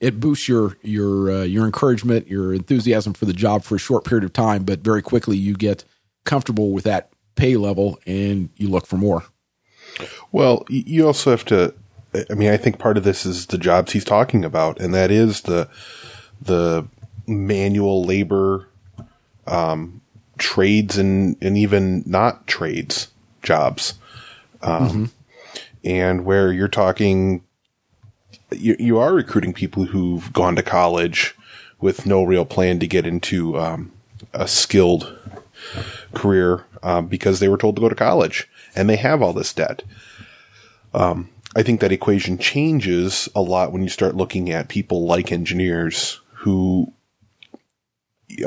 It boosts your your uh, your encouragement, your enthusiasm for the job for a short period of time, but very quickly you get comfortable with that pay level and you look for more. Well, you also have to. I mean, I think part of this is the jobs he's talking about, and that is the the manual labor, um, trades and and even not trades jobs, um, and where you're talking, you you are recruiting people who've gone to college with no real plan to get into um, a skilled career um, because they were told to go to college and they have all this debt. Um, I think that equation changes a lot when you start looking at people like engineers who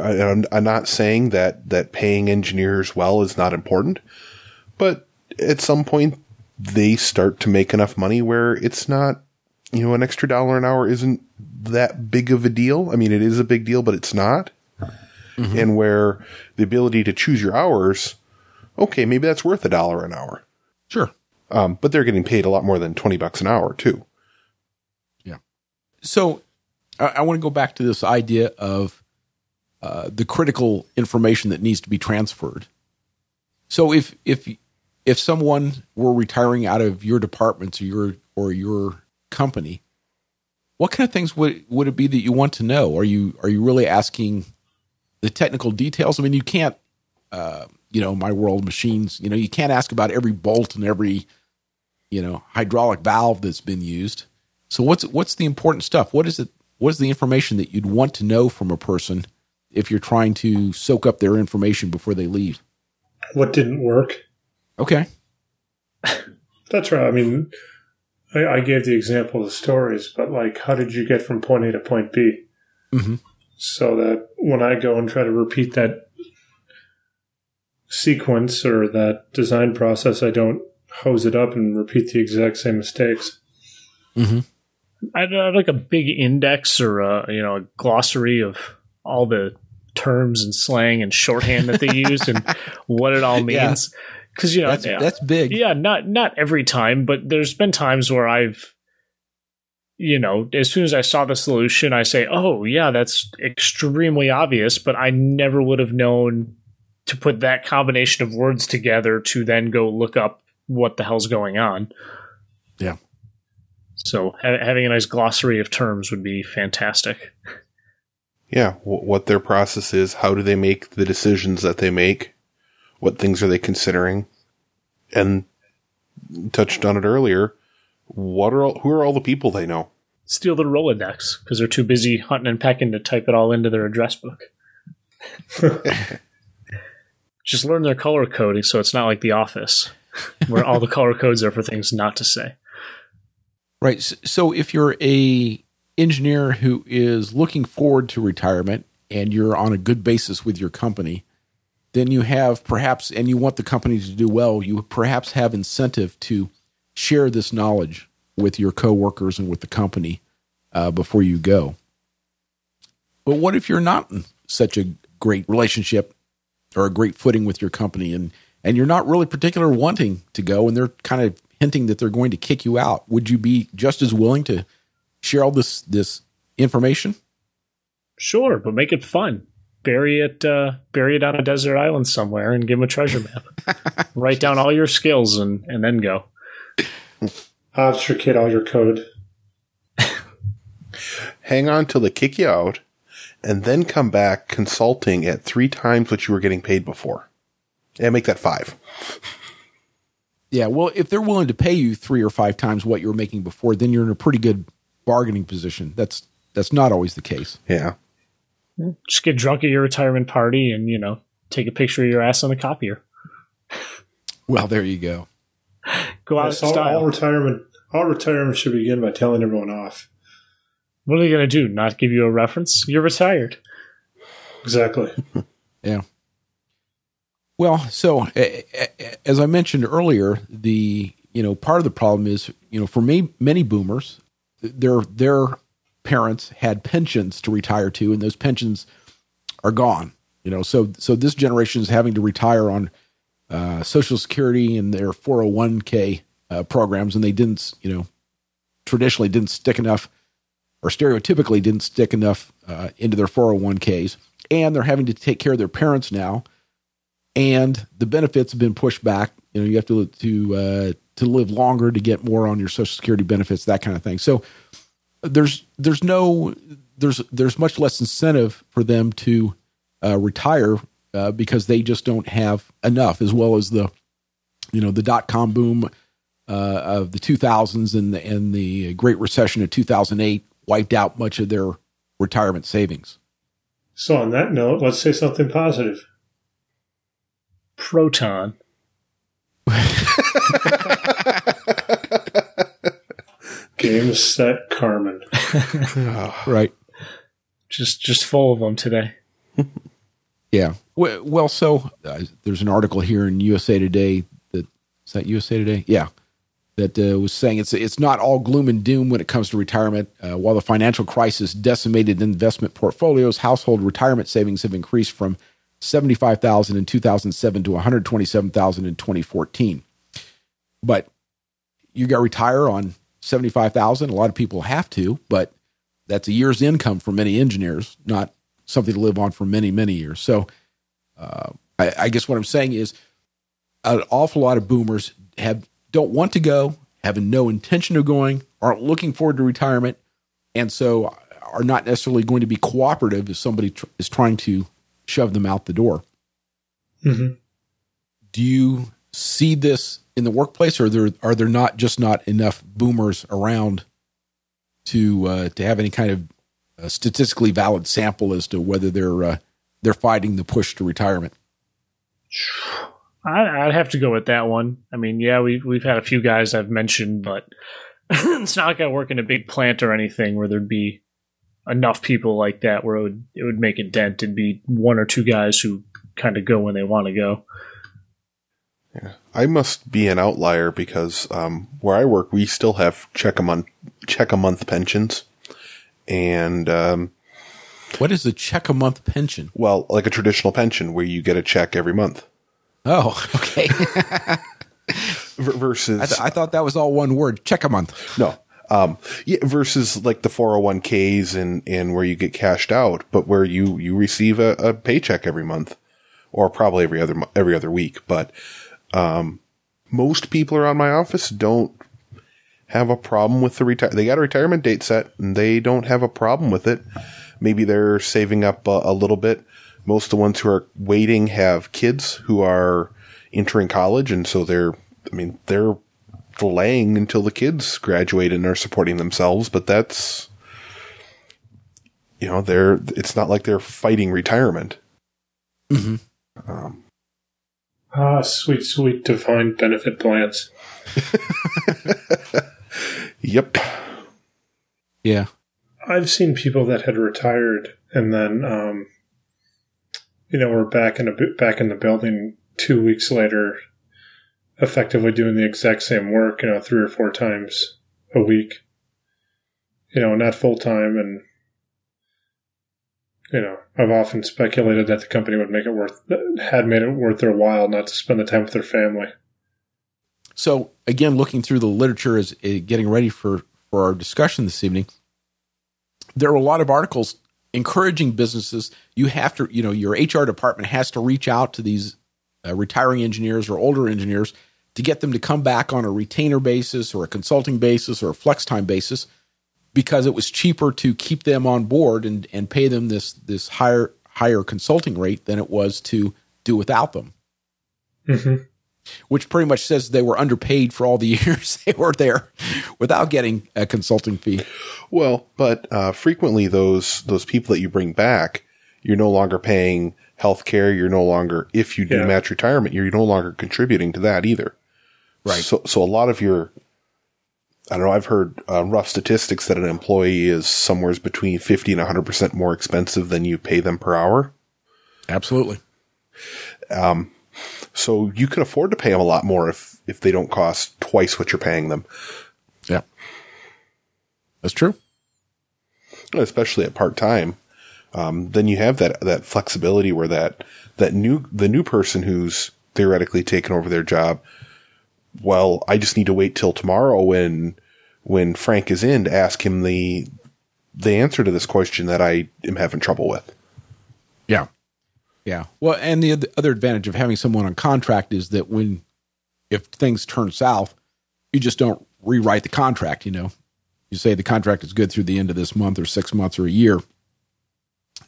I'm, I'm not saying that that paying engineers well is not important, but at some point they start to make enough money where it's not, you know, an extra dollar an hour isn't that big of a deal. I mean, it is a big deal, but it's not. And where the ability to choose your hours, okay, maybe that's worth a dollar an hour. Sure. Um, but they're getting paid a lot more than 20 bucks an hour too. Yeah. So I, I want to go back to this idea of uh, the critical information that needs to be transferred. So if if if someone were retiring out of your department or your or your company, what kind of things would would it be that you want to know? Are you are you really asking the technical details? I mean, you can't, uh, you know, my world machines. You know, you can't ask about every bolt and every, you know, hydraulic valve that's been used. So what's what's the important stuff? What is it? What is the information that you'd want to know from a person if you're trying to soak up their information before they leave? What didn't work? Okay. That's right. I mean, I, I gave the example of the stories, but like, how did you get from point A to point B? Mhm. So that when I go and try to repeat that sequence or that design process, I don't hose it up and repeat the exact same mistakes. I'd, I'd like a big index or a you know a glossary of all the terms and slang and shorthand that they use and what it all Yeah. Because you know That's that's big. yeah, not not every time, but there's been times where I've you know, as soon as I saw the solution, I say, "Oh, yeah, that's extremely obvious," but I never would have known to put that combination of words together to then go look up what the hell's going on. Yeah. So ha- having a nice glossary of terms would be fantastic. Yeah, w- what their process is, how do they make the decisions that they make, what things are they considering, and touched on it earlier. What are all, who are all the people they know? Steal their Rolodex because they're too busy hunting and pecking to type it all into their address book. Just learn their color coding so it's not like The Office, where all the color codes are for things not to say. Right. So if you're a engineer who is looking forward to retirement and you're on a good basis with your company, then you have perhaps, and you want the company to do well, you perhaps have incentive to share this knowledge with your coworkers and with the company uh, before you go. But what if you're not in such a great relationship or a great footing with your company and and you're not really particular wanting to go and they're kind of hinting that they're going to kick you out would you be just as willing to share all this this information Sure, but make it fun. Bury it, uh, bury it on a desert island somewhere, and give them a treasure map. Write down all your skills, and and then go. Obfuscate all your code. Hang on till they kick you out, and then come back consulting at three times what you were getting paid before. And make that five. yeah well if they're willing to pay you three or five times what you were making before then you're in a pretty good bargaining position that's that's not always the case Yeah. Mm-hmm. Just get drunk at your retirement party, and you know, take a picture of your ass on the copier. well there you go Go out Yes, in all, all retirement all retirement should begin by telling everyone off. What are they going to do? Not give you a reference? You're retired. Exactly. Yeah. Well, so a- a- as I mentioned earlier, the you know part of the problem is you know for me many boomers, their their parents had pensions to retire to, and those pensions are gone. You know, so so this generation is having to retire on uh, Social Security and their four hundred one k uh, programs, and they didn't you know traditionally didn't stick enough or stereotypically didn't stick enough uh, into their 401ks and they're having to take care of their parents now. And the benefits have been pushed back. You know you have to to uh, to live longer to get more on your social security benefits that kind of thing. So there's there's no there's there's much less incentive for them to uh, retire uh, because they just don't have enough as well as the you know the dot com boom uh, of the 2000s and the, and the Great Recession of 2008 wiped out much of their retirement savings. So on that note, let's say something positive. Proton. Game set Carmen. Right. Just just full of them today. Yeah. Well, well so uh, there's an article here in USA Today that is that USA Today? Yeah. That uh, was saying it's it's not all gloom and doom when it comes to retirement. Uh, while the financial crisis decimated investment portfolios, household retirement savings have increased from 75,000 in 2007 to 127,000 in 2014. But you got to retire on 75,000. A lot of people have to, but that's a year's income for many engineers, not something to live on for many, many years. So uh, I, I guess what I'm saying is an awful lot of boomers have don't want to go, having no intention of going, aren't looking forward to retirement, and so are not necessarily going to be cooperative if somebody tr- is trying to shove them out the door. Mm-hmm. Do you see this in the workplace, or there are there not just not enough boomers around to uh, to have any kind of uh, statistically valid sample as to whether they're uh, they're fighting the push to retirement? I'd have to go with that one. I mean, yeah, we've we've had a few guys I've mentioned, but it's not like I work in a big plant or anything where there'd be enough people like that where it would it would make a dent. It'd be one or two guys who kind of go when they want to go. Yeah. I must be an outlier because um, where I work, we still have check a month check a month pensions, and um, What is a check a month pension? well, like a traditional pension where you get a check every month Oh, okay. versus I, th- I thought that was all one word. Check a month. no. Um, yeah, versus like the 401ks and, and where you get cashed out, but where you, you receive a, a paycheck every month or probably every other, every other week. But, um, most people around my office don't have a problem with the retire. They got a retirement date set and they don't have a problem with it. Maybe they're saving up a, a little bit. Most of the ones who are waiting have kids who are entering college. And so they're, I mean, they're delaying until the kids graduate and are supporting themselves, but that's, you know, they're, it's not like they're fighting retirement. Ah, sweet, sweet defined benefit plans. Yep. Yeah. I've seen people that had retired and then, um, you know, were back in a back in the building two weeks later, effectively doing the exact same work, you know, three or four times a week. You know, not full time, and you know, I've often speculated that the company would make it worth had made it worth their while not to spend the time with their family. So again, looking through the literature as uh, getting ready for for our discussion this evening, there are a lot of articles encouraging businesses. You have to, you know, your HR department has to reach out to these uh, retiring engineers or older engineers to get them to come back on a retainer basis or a consulting basis or a flex time basis because it was cheaper to keep them on board and and pay them this this higher higher consulting rate than it was to do without them Mm-hmm. which pretty much says they were underpaid for all the years they were there without getting a consulting fee. Well, but uh, frequently those those people that you bring back, you're no longer paying health care. You're no longer if you do Yeah. match retirement, you're no longer contributing to that either. Right. So so a lot of your I don't know. I've heard uh, rough statistics that an employee is somewhere between fifty and hundred percent more expensive than you pay them per hour. Absolutely. So you can afford to pay them a lot more if if they don't cost twice what you're paying them, Yeah. That's true. especially at part time. Um, then you have that that flexibility where that that new the new person who's theoretically taken over their job. Well, I just need to wait till tomorrow when when Frank is in to ask him the the answer to this question that I am having trouble with. Yeah. Yeah. Well, and the other advantage of having someone on contract is that when, if things turn south, you just don't rewrite the contract. You know, you say the contract is good through the end of this month or six months or a year.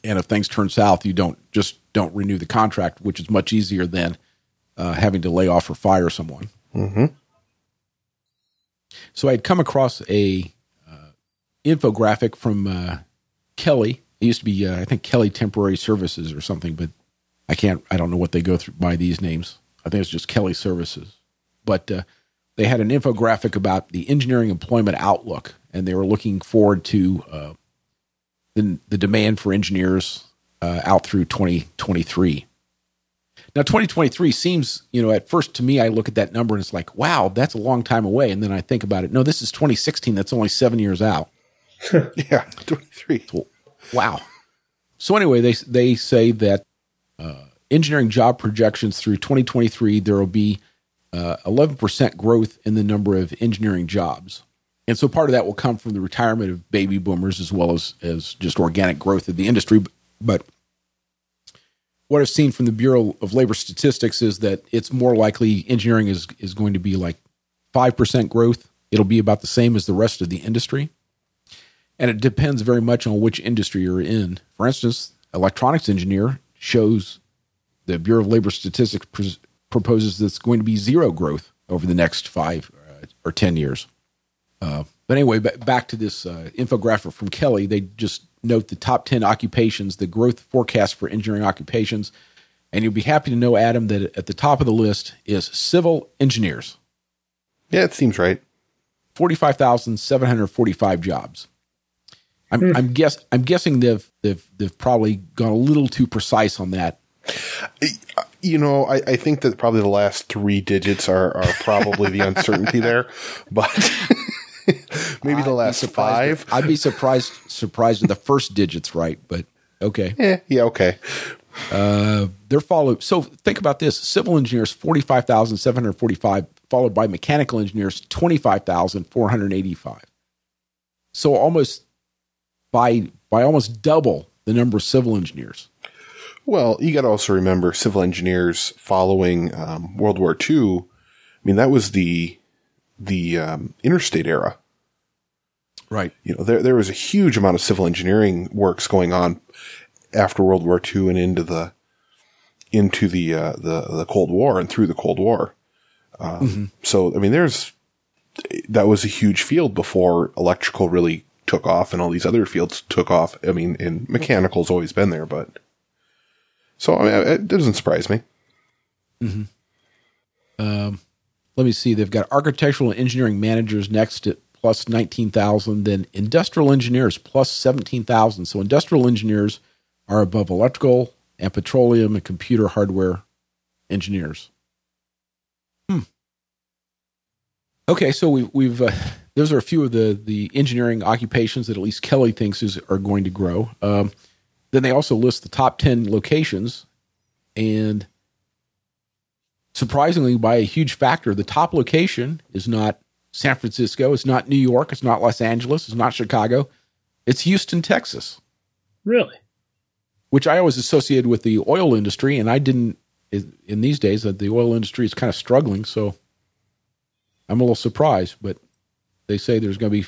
And if things turn south, you don't just don't renew the contract, which is much easier than uh, having to lay off or fire someone. Mm-hmm. So I'd come across a uh, infographic from uh, Kelly. It used to be, uh, I think, Kelly Temporary Services or something, but I can't. I don't know what they go through by these names. I think it's just Kelly Services. But uh, they had an infographic about the engineering employment outlook, and they were looking forward to uh, the the demand for engineers uh, out through 2023. Now, 2023 seems, you know, at first to me, I look at that number and it's like, wow, that's a long time away. And then I think about it. No, this is 2016. That's only seven years out. yeah, 23. Wow. So anyway, they they say that uh, engineering job projections through 2023 there will be uh, 11% growth in the number of engineering jobs. And so part of that will come from the retirement of baby boomers as well as, as just organic growth of the industry. But what I've seen from the Bureau of Labor Statistics is that it's more likely engineering is, is going to be like 5% growth. It'll be about the same as the rest of the industry. And it depends very much on which industry you're in. For instance, electronics engineer shows the Bureau of Labor Statistics pr- proposes that's going to be zero growth over the next five uh, or 10 years. Uh, but anyway, back to this uh, infographic from Kelly. They just note the top 10 occupations, the growth forecast for engineering occupations. And you'll be happy to know, Adam, that at the top of the list is civil engineers. Yeah, it seems right. 45,745 jobs. I'm, hmm. I'm guess I'm guessing they've they've they've probably gone a little too precise on that. You know, I, I think that probably the last three digits are, are probably the uncertainty there, but maybe the I'd be last five. if- I'd be surprised surprised with the first digits right, but okay. Yeah, yeah, okay. Uh, they're followed. So think about this: civil engineers forty five thousand seven hundred forty five, followed by mechanical engineers twenty five thousand four hundred eighty five. So almost by by almost double the number of civil engineers. Well, you got to also remember civil engineers following um, World War II. I mean, that was the the um, interstate era. Right. You know, there there was a huge amount of civil engineering works going on after World War II and into the into the uh, the the Cold War and through the Cold War. Um, So, I mean, there's that was a huge field before electrical really took off and all these other fields took off. I mean, and mechanical's always been there, but so I mean, it doesn't surprise me. Um, let me see. They've got architectural and engineering managers next at plus 19,000, then industrial engineers plus 17,000. So industrial engineers are above electrical and petroleum and computer hardware engineers. Hmm. Okay, so we've, we've uh, those are a few of the, the engineering occupations that at least Kelly thinks is, are going to grow. Um, then they also list the top 10 locations and surprisingly by a huge factor. The top location is not san francisco. It's not new york. It's not los angeles. It's not chicago. It's houston texas. Really? which i always associated with the oil industry and i didn't in these days that the oil industry is kind of struggling so i'm a little surprised but they say there's going to be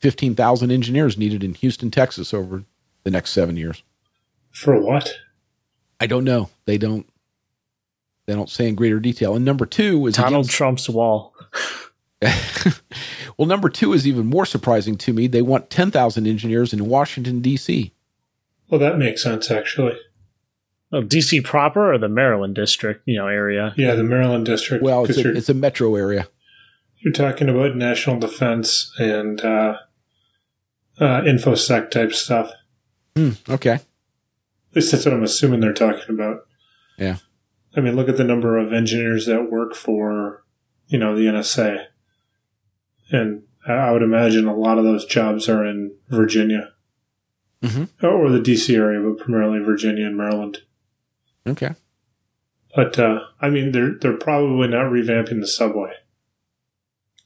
15000 engineers needed in houston texas over the next seven years. For what? i don't know. They don't they don't say in greater detail and number two is Donald again- Trump's wall. well, number two is even more surprising to me. They want 10,000 engineers in Washington, D.C. Well, that makes sense, actually. Oh, DC proper or the Maryland district, you know, area. Yeah, the Maryland district. Well, it's 'cause a, it's a metro area. you're talking about national defense and uh, uh, infosec type stuff. Hmm, okay. At least that's what I'm assuming they're talking about. Yeah. I mean, look at the number of engineers that work for, you know, the NSA. And I- would imagine a lot of those jobs are in Virginia. Mhm. Or the DC area, but primarily Virginia and Maryland. Okay. But, uh, I mean, they're, they're probably not revamping the subway.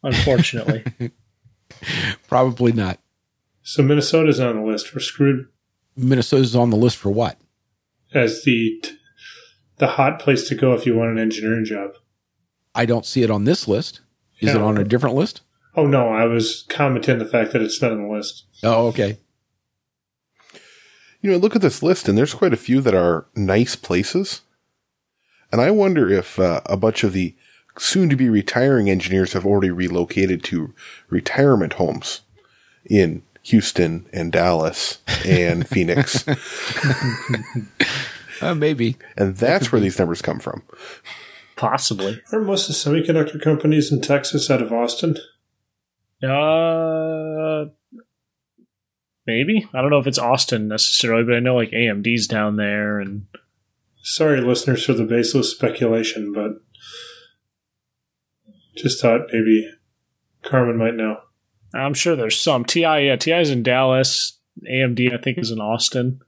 Unfortunately, Probably not. So Minnesota's on the list. We're screwed Minnesota's on the list for what? as the, the hot place to go if you want an engineering job. I don't see it on this list. Is it on a different list? Oh, no, I was commenting the fact that it's not on the list. Oh, okay. You know, look at this list, and there's quite a few that are nice places. And I wonder if uh, a bunch of the soon to be retiring engineers have already relocated to retirement homes in Houston and Dallas and Phoenix. Uh, maybe. And that's where these numbers come from. possibly. Are most of the semiconductor companies in Texas out of Austin? Uh, maybe. I don't know if it's Austin necessarily, but I know like AMD's down there and Sorry, listeners, for the baseless speculation, but just thought maybe Carmen might know. I'm sure there's some. TI, yeah, TI's in Dallas. AMD, I think, is in Austin.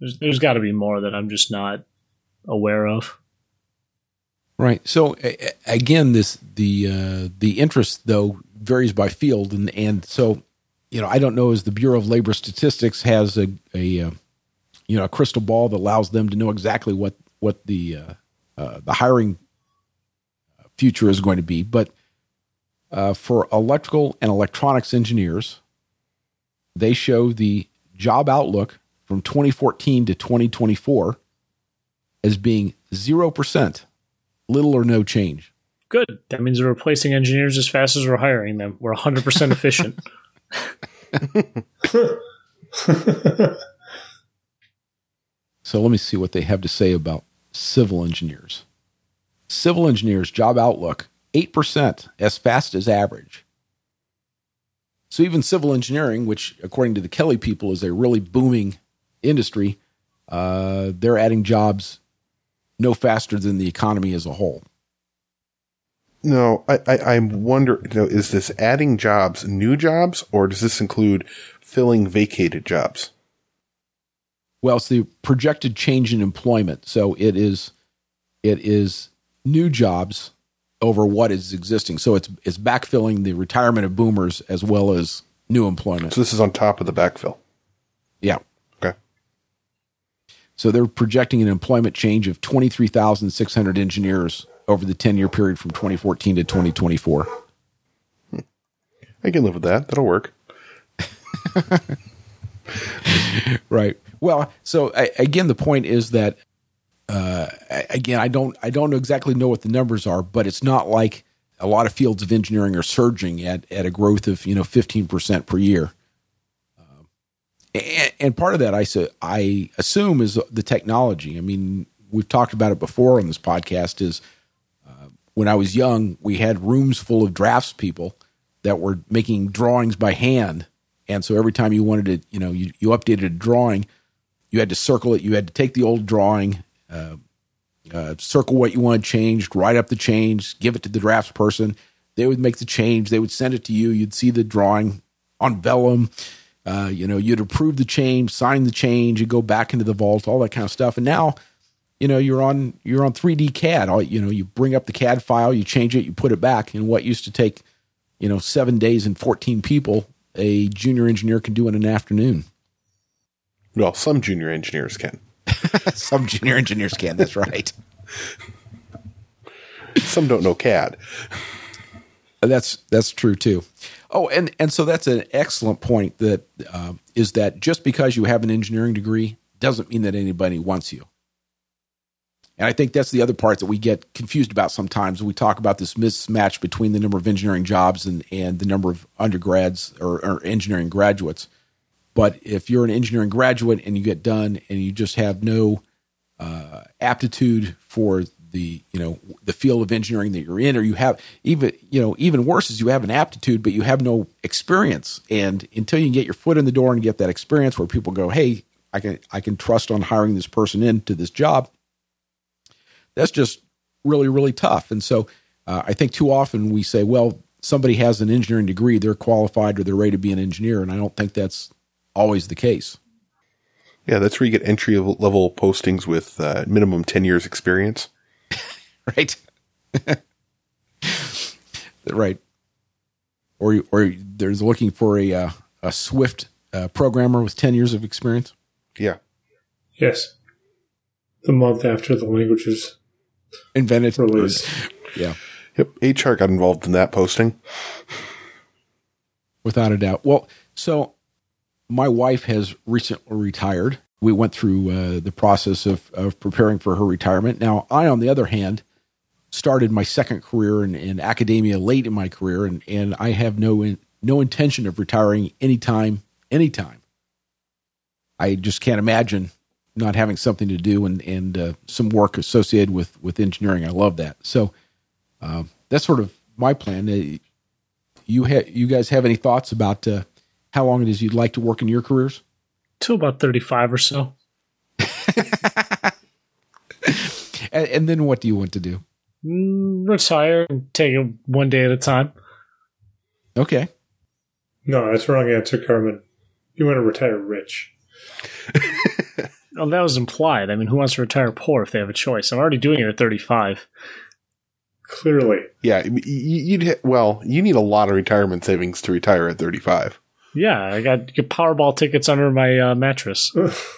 There's, there's got to be more that I'm just not aware of. Right. So again, this the uh, the interest though varies by field, and and so you know I don't know as the Bureau of Labor Statistics has a a uh, you know a crystal ball that allows them to know exactly what what the uh, uh, the hiring future is going to be, but uh, for electrical and electronics engineers, they show the job outlook from 2014 to 2024 as being zero percent little or no change. Good. That means we're replacing engineers as fast as we're hiring them. We're 100% efficient. So let me see what they have to say about civil engineers. Civil engineers job outlook 8% as fast as average. So even civil engineering, which according to the Kelly people is a really booming industry, uh, they're adding jobs no faster than the economy as a whole. No, I, I, I wonder, you know, is this adding jobs, new jobs, or does this include filling vacated jobs? Well, it's the projected change in employment. So it is it is new jobs over what is existing. So it's it's backfilling the retirement of boomers as well as new employment. So this is on top of the backfill. Yeah. So they're projecting an employment change of 23,600 engineers over the 10 year period from 2014 to 2024. I can live with that. That'll work. Right. Well, so I, again, the point is that uh, again, I don't I don't exactly know what the numbers are, but it's not like a lot of fields of engineering are surging at at a growth of you know 15 percent per year. And, and part of that, I su- I assume, is the technology. I mean, we've talked about it before on this podcast. Is uh, when I was young, we had rooms full of drafts people that were making drawings by hand, and so every time you wanted to, you know, you, you updated a drawing, you had to circle it. You had to take the old drawing, uh, uh, circle what you wanted changed, write up the change, give it to the drafts person. They would make the change. They would send it to you. You'd see the drawing on vellum. Uh, you know, you'd approve the change, sign the change, you go back into the vault, all that kind of stuff. And now, you know, you're on you're on 3D CAD. All you know, you bring up the CAD file, you change it, you put it back. And what used to take, you know, seven days and 14 people, a junior engineer can do in an afternoon. Well, some junior engineers can. Some junior engineers can. That's right. Some don't know CAD. That's that's true too. Oh, and and so that's an excellent point. That uh, is that just because you have an engineering degree doesn't mean that anybody wants you. And I think that's the other part that we get confused about sometimes. We talk about this mismatch between the number of engineering jobs and, and the number of undergrads or, or engineering graduates. But if you're an engineering graduate and you get done and you just have no uh, aptitude for the you know the field of engineering that you're in, or you have even you know even worse is you have an aptitude but you have no experience, and until you get your foot in the door and get that experience where people go, hey, I can I can trust on hiring this person into this job. That's just really really tough, and so uh, I think too often we say, well, somebody has an engineering degree, they're qualified or they're ready to be an engineer, and I don't think that's always the case. Yeah, that's where you get entry level postings with uh, minimum 10 years experience. right? right. Or or there's looking for a uh, a Swift uh, programmer with ten years of experience. Yeah. Yes. The month after the language was Invented. released. Yeah, Yep. HR got involved in that posting. without a doubt. Well, so my wife has recently retired. We went through uh, the process of of preparing for her retirement. Now, I, on the other hand, started my second career in, in academia late in my career, and and I have no in, no intention of retiring anytime, anytime. I just can't imagine not having something to do and and uh, some work associated with with engineering. I love that. So um, that's sort of my plan. Uh, you ha- you guys have any thoughts about uh, how long it is you'd like to work in your careers? Till about 35 or so. And, and then what do you want to do? Mm, retire and take it one day at a time. Okay. No, that's the wrong answer, Carmen. You want to retire rich. Oh, that was implied. I mean, who wants to retire poor if they have a choice? I'm already doing it at 35. Clearly. Yeah, y- y- you'd hit, well, you need a lot of retirement savings to retire at 35. Yeah, I got get Powerball tickets under my uh, mattress.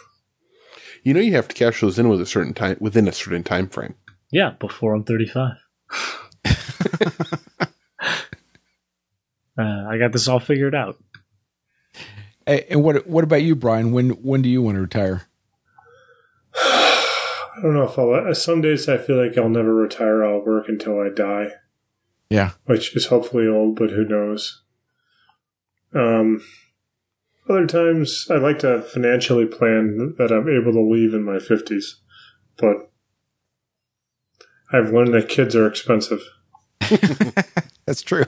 You know you have to cash those in with a certain time within a certain time frame. Yeah, before I'm 35. uh, I got this all figured out. A- And what what about you, Brian? When when do you want to retire? I don't know if I'll. Some days I feel like I'll never retire. I'll work until I die, Yeah. which is hopefully old, but who knows. Um, other times I like to financially plan that I'm able to leave in my 50s, but I've learned that kids are expensive. That's true.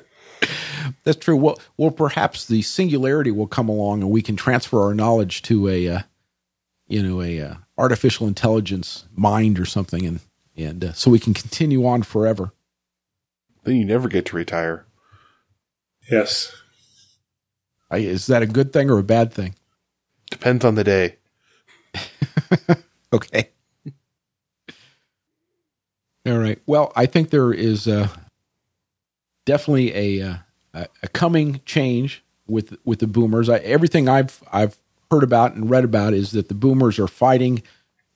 That's true. Well, well, perhaps the singularity will come along, and we can transfer our knowledge to a, uh, you know, a uh, artificial intelligence mind or something, and and uh, so we can continue on forever. Then you never get to retire. Yes. I, is that a good thing or a bad thing? Depends on the day. Okay. All right. Well, I think there is uh, definitely a, uh, a a coming change with with the boomers. I, everything I've I've heard about and read about is that the boomers are fighting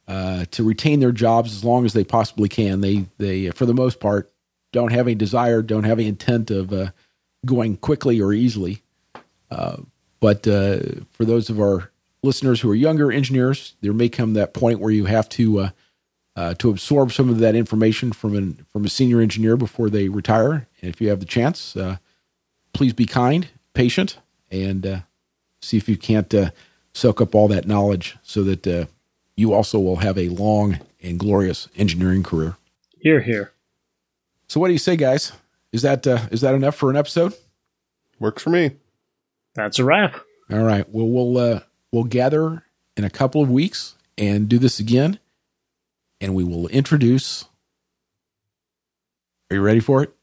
uh, to retain their jobs as long as they possibly can. They they for the most part don't have any desire, don't have any intent of uh, going quickly or easily. Uh, but uh, for those of our listeners who are younger engineers, there may come that point where you have to uh, to absorb some of that information from an from a senior engineer before they retire. And if you have the chance, uh, please be kind, patient, and uh, see if you can't uh, soak up all that knowledge so that uh, you also will have a long and glorious engineering career. Here, here. So, what do you say, guys? Is that uh, is that enough for an episode? Works for me. That's a wrap. All right. Well, we'll uh, we'll gather in a couple of weeks and do this again, and we will introduce. Are you ready for it?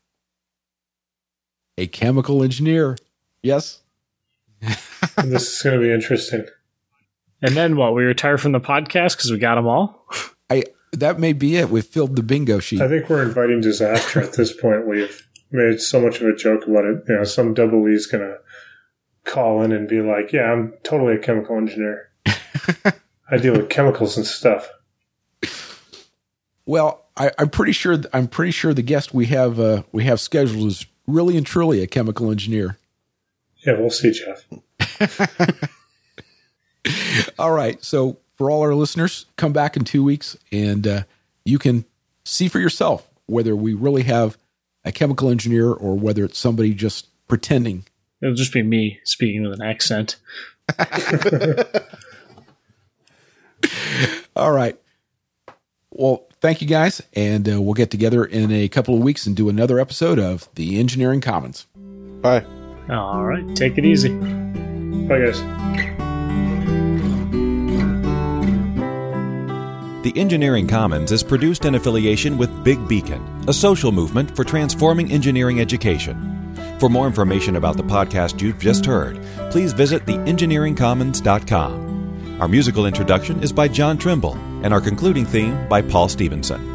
A chemical engineer. Yes. this is going to be interesting. And then what? We retire from the podcast because we got them all? I that may be it. We've filled the bingo sheet. I think we're inviting disaster at this point. We've made so much of a joke about it. You know, some double E's going to call in and be like, yeah, I'm totally a chemical engineer. I deal with chemicals and stuff. Well, I, I'm pretty sure. I'm pretty sure the guest we have uh, we have scheduled is really and truly a chemical engineer. Yeah, we'll see, Jeff. All right. So for all our listeners, come back in two weeks and uh, you can see for yourself whether we really have a chemical engineer or whether it's somebody just pretending. It'll just be me speaking with an accent. All right. Well, thank you guys. And uh, we'll get together in a couple of weeks and do another episode of the Engineering Commons. Bye. All right. Take it easy. Bye, guys. The Engineering Commons is produced in affiliation with Big Beacon, a social movement for transforming engineering education. For more information about the podcast you've just heard, please visit theengineeringcommons.com. Our musical introduction is by John Trimble, and our concluding theme by Paul Stevenson.